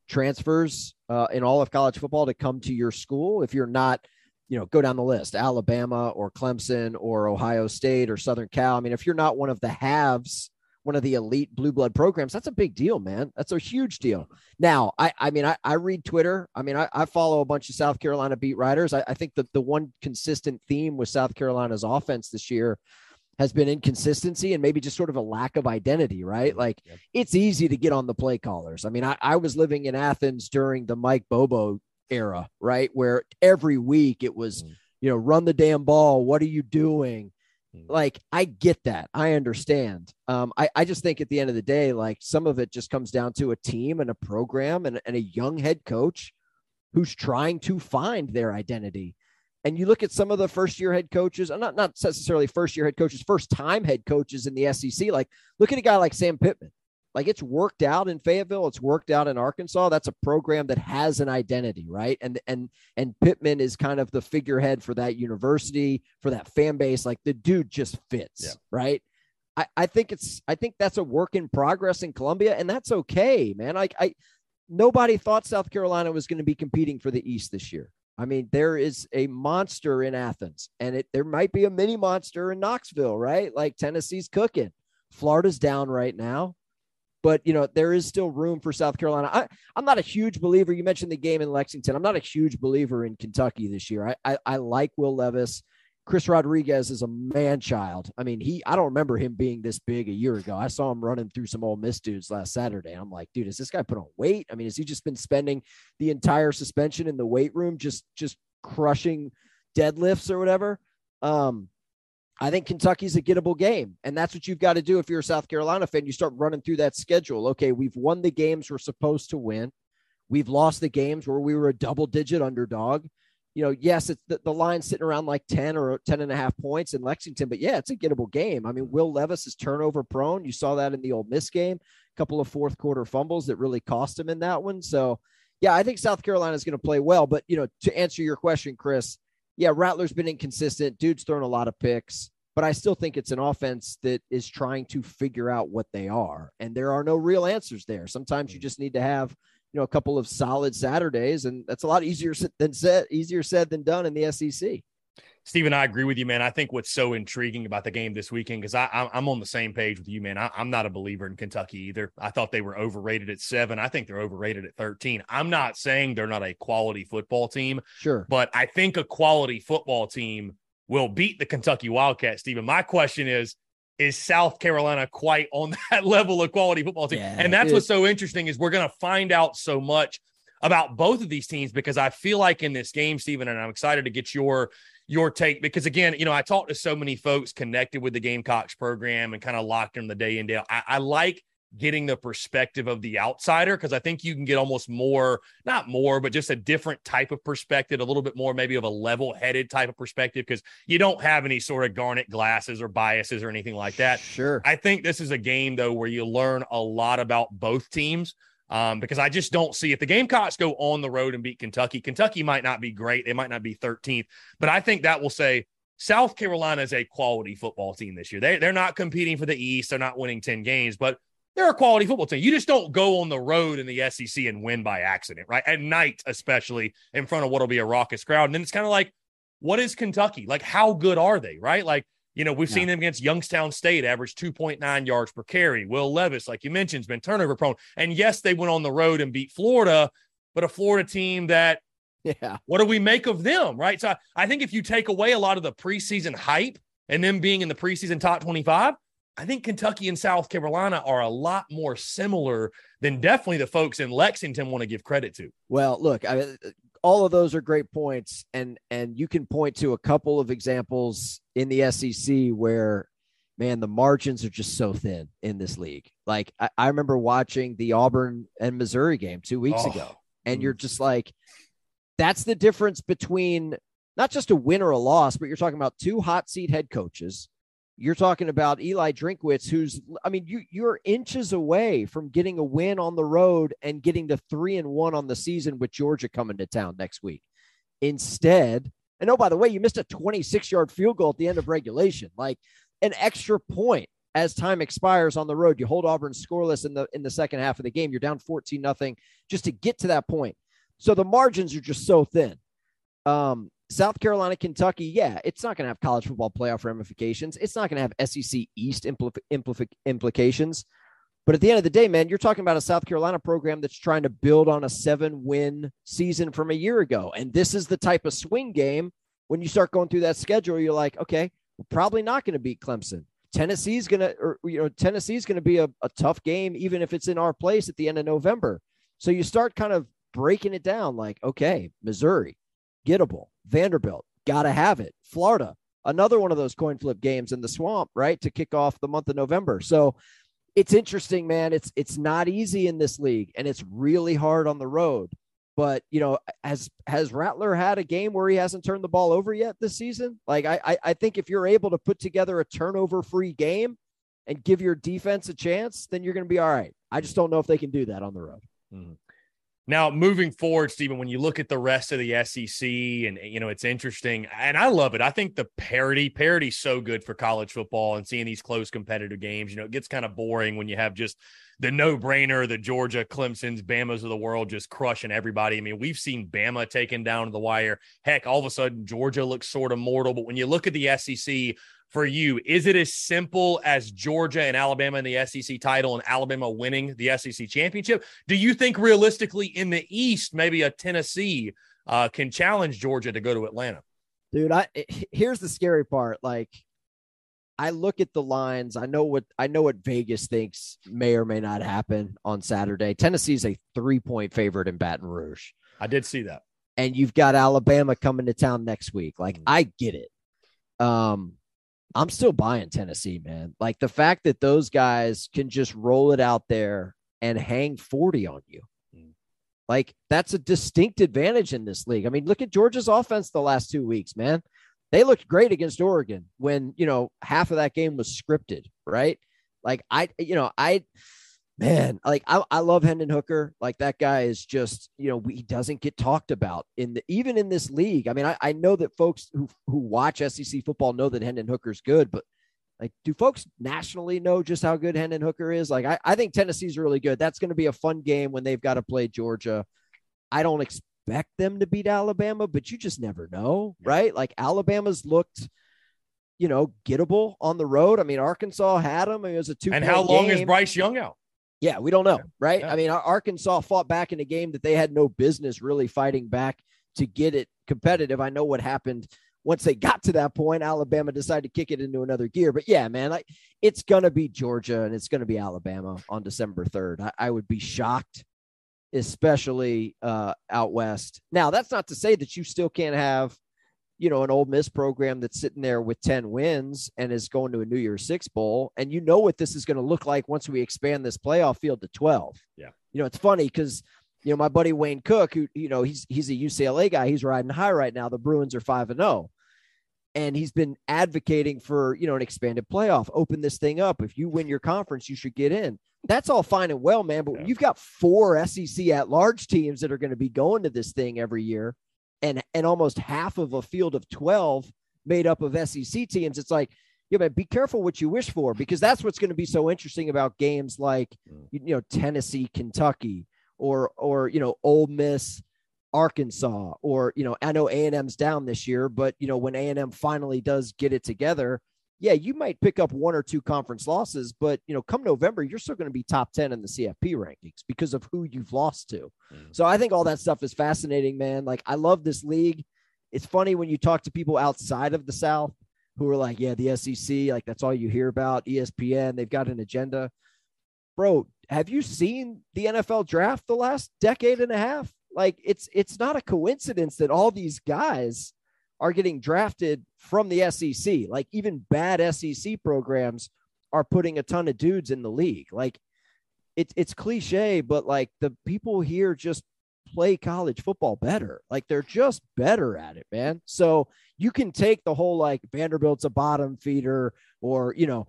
transfers uh, in all of college football, to come to your school, if you're not, you know, go down the list, Alabama or Clemson or Ohio State or Southern Cal. I mean, if you're not one of the haves one of the elite blue blood programs, that's a big deal, man. That's a huge deal. Now, I, I mean, I, I read Twitter. I mean, I, I follow a bunch of South Carolina beat writers. I, I think that the one consistent theme with South Carolina's offense this year has been inconsistency and maybe just sort of a lack of identity, right? Mm-hmm. Like yep. it's easy to get on the play callers. I mean, I, I was living in Athens during the Mike Bobo era, right? Where every week it was, mm. you know, run the damn ball. What are you doing? Mm. Like, I get that. I understand. Um, I, I just think at the end of the day, like some of it just comes down to a team and a program and, and a young head coach who's trying to find their identity. And you look at some of the first year head coaches, and not not necessarily first year head coaches, first time head coaches in the SEC. Like, look at a guy like Sam Pittman. Like it's worked out in Fayetteville, it's worked out in Arkansas. That's a program that has an identity, right? And and and Pittman is kind of the figurehead for that university, for that fan base. Like the dude just fits, yeah. right? I, I think it's I think that's a work in progress in Columbia, and that's okay, man. Like I nobody thought South Carolina was going to be competing for the East this year. I mean, there is a monster in Athens, and it there might be a mini monster in Knoxville, right? Like Tennessee's cooking. Florida's down right now, but you know there is still room for South Carolina. I, I'm not a huge believer. You mentioned the game in Lexington. I'm not a huge believer in Kentucky this year. I I, I like Will Levis. Chris Rodriguez is a man child. I mean, he I don't remember him being this big a year ago. I saw him running through some Ole Miss dudes last Saturday. I'm like, dude, has this guy put on weight? I mean, has he just been spending the entire suspension in the weight room just just crushing deadlifts or whatever? Um, I think Kentucky's a gettable game. And that's what you've got to do if you're a South Carolina fan. You start running through that schedule. Okay, we've won the games we're supposed to win. We've lost the games where we were a double digit underdog you know, yes, it's the, the line sitting around like 10 or 10 and a half points in Lexington, but yeah, it's a gettable game. I mean, Will Levis is turnover prone. You saw that in the Ole Miss game, a couple of fourth quarter fumbles that really cost him in that one. So, yeah, I think South Carolina is going to play well. But, you know, to answer your question, Chris, yeah, Rattler's been inconsistent. Dude's thrown a lot of picks, but I still think it's an offense that is trying to figure out what they are. And there are no real answers there. Sometimes you mm. just need to have you know a couple of solid Saturdays, and that's a lot easier than said easier said than done in the SEC. Stephen, I agree with you, man. I think what's so intriguing about the game this weekend because I'm on the same page with you, man. I, am not a believer in Kentucky either. I thought they were overrated at seven. I think they're overrated at 13. I'm not saying they're not a quality football team, sure, but I think a quality football team will beat the Kentucky Wildcats. Stephen, my question is is South Carolina quite on [LAUGHS] that level of quality football team? Yeah, and that's what's so interesting is we're going to find out so much about both of these teams because I feel like in this game, Stephen, and I'm excited to get your your take because again, you know, I talked to so many folks connected with the Gamecocks program and kind of locked in the day and day. I, I like getting the perspective of the outsider because I think you can get almost more, not more, but just a different type of perspective, a little bit more maybe of a level headed type of perspective because you don't have any sort of garnet glasses or biases or anything like that. Sure. I think this is a game, though, where you learn a lot about both teams. Um, because I just don't see if the Gamecocks go on the road and beat Kentucky, Kentucky might not be great. They might not be 13th, but I think that will say South Carolina is a quality football team this year. They, they're not competing for the East. They're not winning 10 games, but they're a quality football team. You just don't go on the road in the SEC and win by accident, right? At night, especially in front of what'll be a raucous crowd. And then it's kind of like, what is Kentucky? Like, how good are they, right? Like, you know, we've yeah. seen them against Youngstown State average 2.9 yards per carry. Will Levis, like you mentioned, has been turnover prone. And yes, they went on the road and beat Florida, but a Florida team that, yeah, what do we make of them, right? So I think if you take away a lot of the preseason hype and them being in the preseason top 25, I think Kentucky and South Carolina are a lot more similar than definitely the folks in Lexington want to give credit to. Well, look, I, all of those are great points, and and you can point to a couple of examples in the SEC where, man, the margins are just so thin in this league. Like I, I remember watching the Auburn and Missouri game two weeks oh. ago, and you're mm. just like, that's the difference between not just a win or a loss, but you're talking about two hot seat head coaches you're talking about Eli Drinkwitz, who's, I mean, you you're inches away from getting a win on the road and getting to three and one on the season with Georgia coming to town next week. Instead, and oh, by the way, you missed a 26 yard field goal at the end of regulation, like an extra point as time expires on the road. You hold Auburn scoreless in the in the second half of the game. You're down 14 nothing just to get to that point. So the margins are just so thin. Um, South Carolina, Kentucky, yeah, it's not going to have college football playoff ramifications. It's not going to have SEC East impl- impl- implications. But at the end of the day, man, you're talking about a South Carolina program that's trying to build on a seven win season from a year ago. And this is the type of swing game when you start going through that schedule, you're like, okay, we're probably not going to beat Clemson. Tennessee's gonna, or you know, Tennessee's gonna be a, a tough game, even if it's in our place at the end of November. So you start kind of breaking it down, like, okay, Missouri, gettable, Vanderbilt, gotta have it, Florida, another one of those coin flip games in the swamp, right, to kick off the month of November. So it's interesting, man. It's it's not easy in this league, and it's really hard on the road. But you know, has has Rattler had a game where he hasn't turned the ball over yet this season? Like I, I, I think if you're able to put together a turnover free game and give your defense a chance, then you're to be all right. I just don't know if they can do that on the road. Mm-hmm. Now, moving forward, Stephen, when you look at the rest of the SEC, and you know, it's interesting, and I love it. I think the parity, parity's so good for college football and seeing these close competitive games. You know, it gets kind of boring when you have just the no-brainer, the Georgia, Clemson's, Bama's of the world just crushing everybody. I mean, we've seen Bama taken down to the wire. Heck, all of a sudden Georgia looks sort of mortal. But when you look at the SEC, for you? Is it as simple as Georgia and Alabama in the SEC title and Alabama winning the SEC championship? Do you think realistically in the East, maybe a Tennessee uh, can challenge Georgia to go to Atlanta? Dude, I here's the scary part. Like, I look at the lines. I know what I know what Vegas thinks may or may not happen on Saturday. Tennessee's a three point favorite in Baton Rouge. I did see that. And you've got Alabama coming to town next week. Like, mm-hmm. I get it. Um, I'm still buying Tennessee, man. Like the fact that those guys can just roll it out there and hang 40 on you. Mm. Like that's a distinct advantage in this league. I mean, look at Georgia's offense the last two weeks, man. They looked great against Oregon when, you know, half of that game was scripted, right? Like I, you know, I man, like I, I love Hendon Hooker. Like that guy is just, you know, he doesn't get talked about in the even in this league. I mean, I, I know that folks who who watch SEC football know that Hendon Hooker's good, but like, do folks nationally know just how good Hendon Hooker is? Like, I, I think Tennessee's really good. That's going to be a fun game when they've got to play Georgia. I don't expect them to beat Alabama, but you just never know, right? Like Alabama's looked you know, gettable on the road. I mean, Arkansas had them. It was a two. And how long game. is Bryce Young out? Yeah, we don't know, right? Yeah. I mean, Arkansas fought back in a game that they had no business really fighting back to get it competitive. I know what happened once they got to that point. Alabama decided to kick it into another gear, but yeah, man, like it's gonna be Georgia and it's gonna be Alabama on December third. I, I would be shocked, especially uh, out west. Now, that's not to say that you still can't have you know, an Ole Miss program that's sitting there with 10 wins and is going to a New Year's Six Bowl. And you know what this is going to look like once we expand this playoff field to 12. Yeah. You know, it's funny because, you know, my buddy Wayne Cook, who, you know, he's he's a UCLA guy, he's riding high right now. The Bruins are 5 and 0. And he's been advocating for, you know, an expanded playoff. Open this thing up. If you win your conference, you should get in. That's all fine and well, man. But yeah. you've got four SEC at large teams that are going to be going to this thing every year and and almost half of a field of 12 made up of SEC teams, it's like, yeah, but be careful what you wish for because that's what's going to be so interesting about games like mm. you know Tennessee, Kentucky, or or you know Ole Miss, Arkansas, or you know I know A and M's down this year, but you know when A and M finally does get it together, yeah, you might pick up one or two conference losses, but you know, come November, you're still going to be top 10 in the CFP rankings because of who you've lost to. Mm. So I think all that stuff is fascinating, man. Like I love this league. It's funny when you talk to people outside of the South who are like, yeah, the SEC, like that's all you hear about, ESPN, they've got an agenda. Bro, have you seen the NFL draft the last decade and a half? Like it's it's not a coincidence that all these guys are getting drafted from the SEC. Like even bad SEC programs are putting a ton of dudes in the league. Like it's it's cliche, but like the people here just play college football better. Like they're just better at it, man. So you can take the whole like Vanderbilt's a bottom feeder or, you know,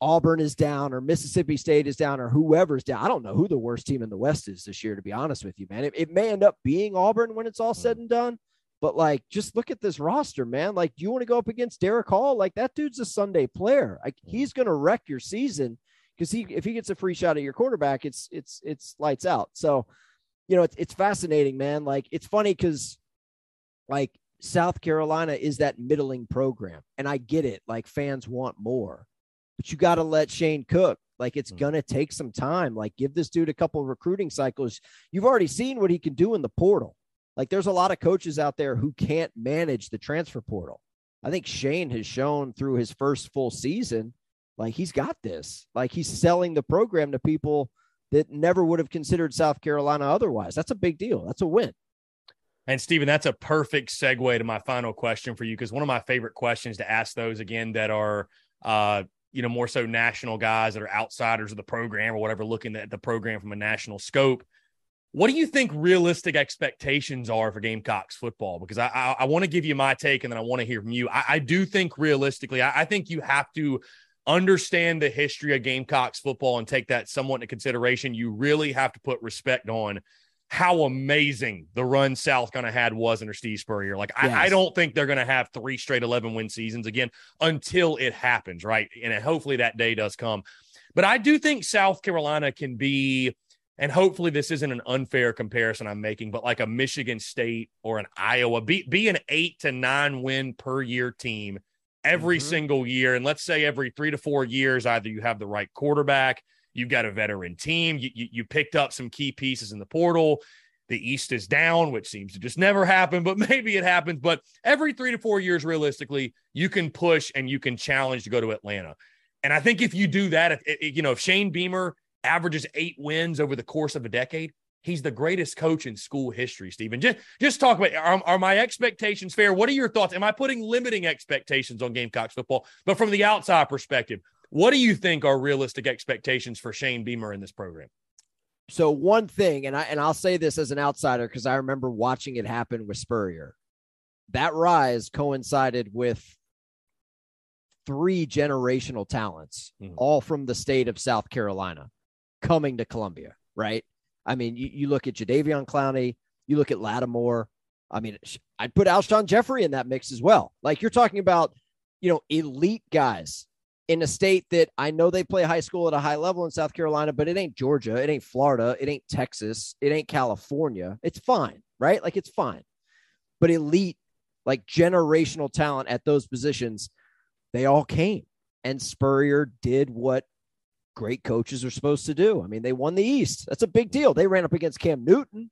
Auburn is down or Mississippi State is down or whoever's down. I don't know who the worst team in the West is this year, to be honest with you, man. It, it may end up being Auburn when it's all said mm. and done, but like, just look at this roster, man. Like, do you want to go up against Derick Hall? Like, that dude's a Sunday player. Like, he's going to wreck your season because he, if he gets a free shot at your quarterback, it's it's it's lights out. So, you know, it's it's fascinating, man. Like, it's funny because, like, South Carolina is that middling program, and I get it. Like, fans want more, but you got to let Shane cook. Like it's mm. gonna take some time. Like give this dude a couple recruiting cycles. You've already seen what he can do in the portal. Like there's a lot of coaches out there who can't manage the transfer portal. I think Shane has shown through his first full season Like he's got this. Like he's selling the program to people that never would have considered South Carolina otherwise. That's a big deal. That's a win. And Stephen, that's a perfect segue to my final question for you because one of my favorite questions to ask those again that are uh, you know, more so national guys that are outsiders of the program or whatever, looking at the program from a national scope. What do you think realistic expectations are for Gamecocks football? Because I I, I want to give you my take and then I want to hear from you. I, I do think realistically, I, I think you have to understand the history of Gamecocks football and take that somewhat into consideration. You really have to put respect on how amazing the run South kind of had was under Steve Spurrier. Like, yes. I, I, don't think they're going to have three straight 11 win seasons again until it happens, right? And hopefully that day does come. But I do think South Carolina can be, and hopefully this isn't an unfair comparison I'm making, but like a Michigan State or an Iowa, be, be an eight to nine win per year team every mm-hmm. single year. And let's say every three to four years, either you have the right quarterback – You've got a veteran team. You, you, you picked up some key pieces in the portal. The East is down, which seems to just never [LAUGHS] happen, but maybe it happens. But every three to four years, realistically, you can push and you can challenge to go to Atlanta. And I think if you do that, if, if, you know, if Shane Beamer averages eight wins over the course of a decade, he's the greatest coach in school history, Stephen. Just, just talk about are, are, my expectations fair? What are your thoughts? Am I putting limiting expectations on Gamecocks football? But from the outside perspective, what do you think are realistic expectations for Shane Beamer in this program? So one thing, and I and I'll say this as an outsider because I remember watching it happen with Spurrier. That rise coincided with three generational talents, mm-hmm. all from the state of South Carolina, coming to Columbia. Right? I mean, you, you look at Jadeveon Clowney, you look at Lattimore. I mean, I'd put Alshon Jeffery in that mix as well. Like you're talking about, you know, elite guys in a state that I know they play high school at a high level in South Carolina, but it ain't Georgia, it ain't Florida, it ain't Texas, it ain't California. It's fine, right? Like it's fine. But elite, like generational talent at those positions, they all came. And Spurrier did what great coaches are supposed to do. I mean, they won the East. That's a big deal. They ran up against Cam Newton.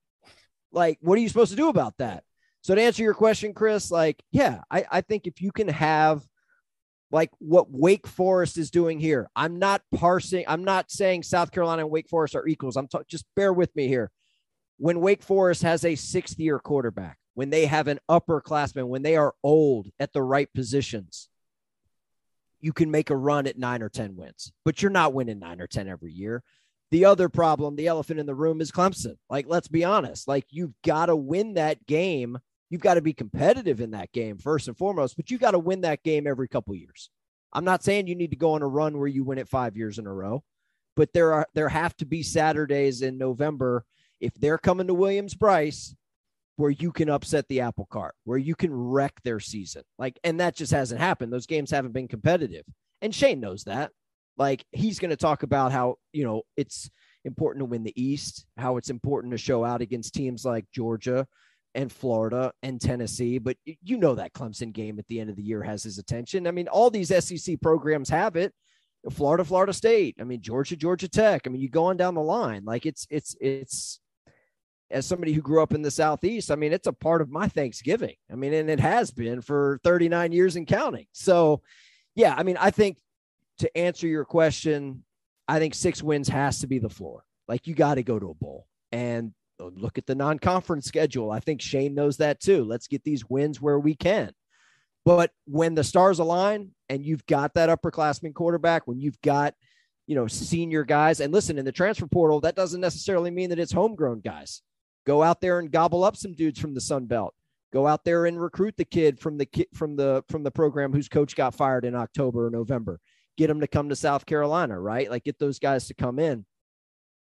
Like, what are you supposed to do about that? So to answer your question, Chris, like, yeah, I, I think if you can have like what Wake Forest is doing here. I'm not parsing, I'm not saying South Carolina and Wake Forest are equals. I'm talking, just bear with me here. When Wake Forest has a sixth year quarterback, when they have an upperclassman, when they are old at the right positions, you can make a run at nine or 10 wins, but you're not winning nine or 10 every year. The other problem, the elephant in the room is Clemson. Like, let's be honest, like, you've got to win that game You've got to be competitive in that game first and foremost, but you've got to win that game every couple years. I'm not saying you need to go on a run where you win it five years in a row, but there are there have to be Saturdays in November if they're coming to Williams-Brice where you can upset the apple cart, where you can wreck their season. Like, and that just hasn't happened. Those games haven't been competitive. And Shane knows that. Like, he's going to talk about how, you know, it's important to win the East, how it's important to show out against teams like Georgia, and Florida and Tennessee, but you know that Clemson game at the end of the year has his attention. I mean, all these SEC programs have it. Florida, Florida State. I mean, Georgia, Georgia Tech. I mean, you go on down the line. Like it's it's it's as somebody who grew up in the southeast, I mean, it's a part of my Thanksgiving. I mean, and it has been for 39 years and counting. So, yeah, I mean, I think to answer your question, I think six wins has to be the floor. Like you got to go to a bowl. And uh, look at the non-conference schedule. I think Shane knows that too. Let's get these wins where we can. But when the stars align and you've got that upperclassman quarterback, when you've got, you know, senior guys, and listen, in the transfer portal, that doesn't necessarily mean that it's homegrown guys. Go out there and gobble up some dudes from the Sun Belt. Go out there and recruit the kid from the from the from the program whose coach got fired in October or November. Get them to come to South Carolina, right? Like get those guys to come in.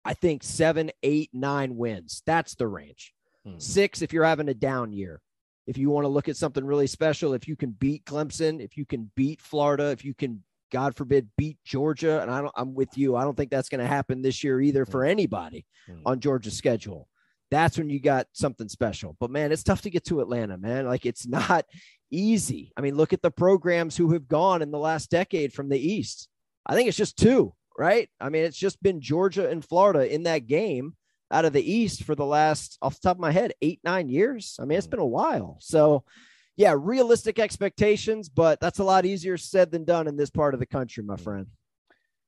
I think seven, eight, nine wins. That's the range. Hmm. Six, if you're having a down year. If you want to look at something really special, if you can beat Clemson, if you can beat Florida, if you can, God forbid, beat Georgia, and I don't, I'm with you. I don't think that's going to happen this year either for hmm. anybody hmm. on Georgia's schedule. That's when you got something special. But man, it's tough to get to Atlanta, man. Like it's [LAUGHS] not easy. I mean, look at the programs who have gone in the last decade from the East. I think it's just two right? I mean, it's just been Georgia and Florida in that game out of the East for the last, off the top of my head, eight, nine years. I mean, it's been a while. So, yeah, realistic expectations, but that's a lot easier said than done in this part of the country, my mm. friend.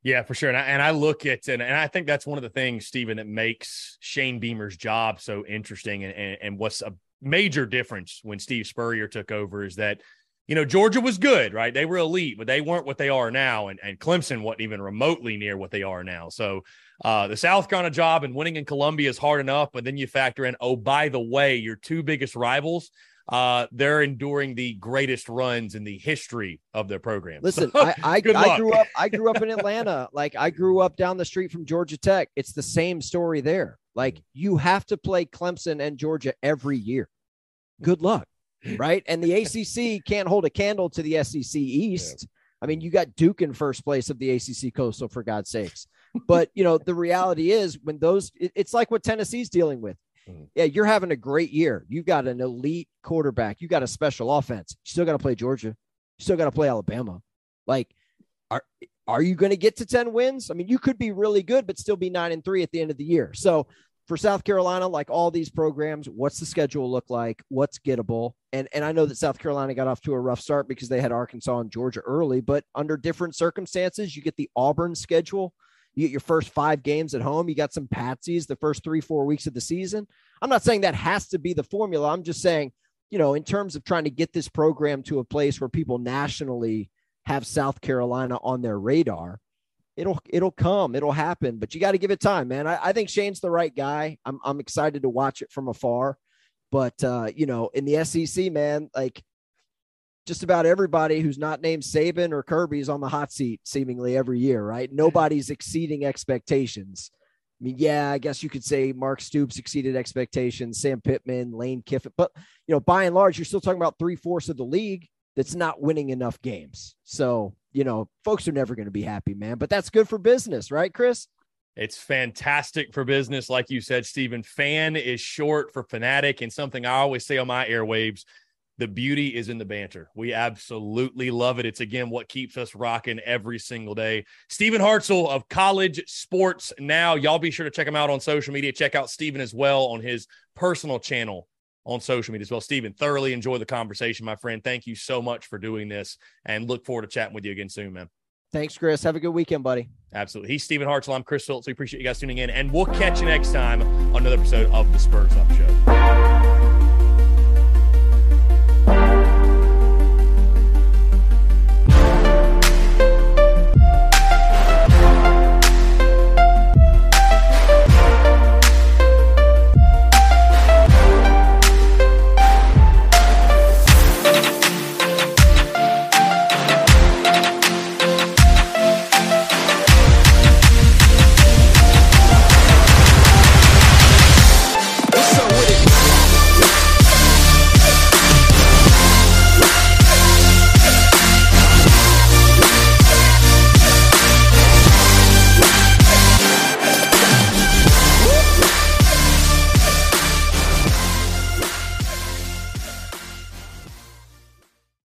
Yeah, for sure. And I, and I look at, and, and I think that's one of the things, Stephen, that makes Shane Beamer's job so interesting. And, and, and what's a major difference when Steve Spurrier took over is that, you know, Georgia was good, right? They were elite, but they weren't what they are now. And, and Clemson wasn't even remotely near what they are now. So uh, the South Carolina job and winning in Columbia is hard enough. But then you factor in, oh, by the way, your two biggest rivals uh, they're enduring the greatest runs in the history of their program. Listen, so, I, [LAUGHS] I, I grew up, I grew up in Atlanta. Like I grew up down the street from Georgia Tech. It's the same story there. Like you have to play Clemson and Georgia every year. Good luck. Right. And the ACC can't hold a candle to the SEC East. Yeah. I mean, you got Duke in first place of the ACC Coastal, for God's sakes. But, you know, the reality is when those, it, it's like what Tennessee's dealing with. Mm-hmm. Yeah, you're having a great year. You've got an elite quarterback. You got a special offense. You still got to play Georgia. You still got to play Alabama. Like, are are you going to get to 10 wins? I mean, you could be really good, but still be nine and three at the end of the year. So for South Carolina, like all these programs, what's the schedule look like? What's gettable? And and I know that South Carolina got off to a rough start because they had Arkansas and Georgia early, but under different circumstances, you get the Auburn schedule you get your first five games at home. You got some patsies the first three, four weeks of the season. I'm not saying that has to be the formula. I'm just saying, you know, in terms of trying to get this program to a place where people nationally have South Carolina on their radar, it'll it'll come, it'll happen. But you got to give it time, man. I, I, think Shane's the right guy. I'm I'm excited to watch it from afar. But uh, you know, in the SEC, man, like just about everybody who's not named Saban or Kirby is on the hot seat seemingly every year, right? Nobody's exceeding expectations. I mean, yeah, I guess you could say Mark Stoops exceeded expectations, Sam Pittman, Lane Kiffin, but you know, by and large, you're still talking about three fourths of the league that's not winning enough games. So, you know, folks are never going to be happy, man. But that's good for business, right, Chris? It's fantastic for business. Like you said, Stephen, fan is short for fanatic, and something I always say on my airwaves the beauty is in the banter. We absolutely love it. It's again what keeps us rocking every single day. Stephen Hartzell of College Sports Now. Y'all be sure to check him out on social media. Check out Stephen as well on his personal channel on social media as well. Stephen, thoroughly enjoy the conversation, my friend. Thank you so much for doing this and look forward to chatting with you again soon, man. Thanks, Chris. Have a good weekend, buddy. Absolutely. He's Stephen Hartzell. I'm Chris Phillips. We appreciate you guys tuning in, and we'll catch you next time on another episode of the Spurs Up Show.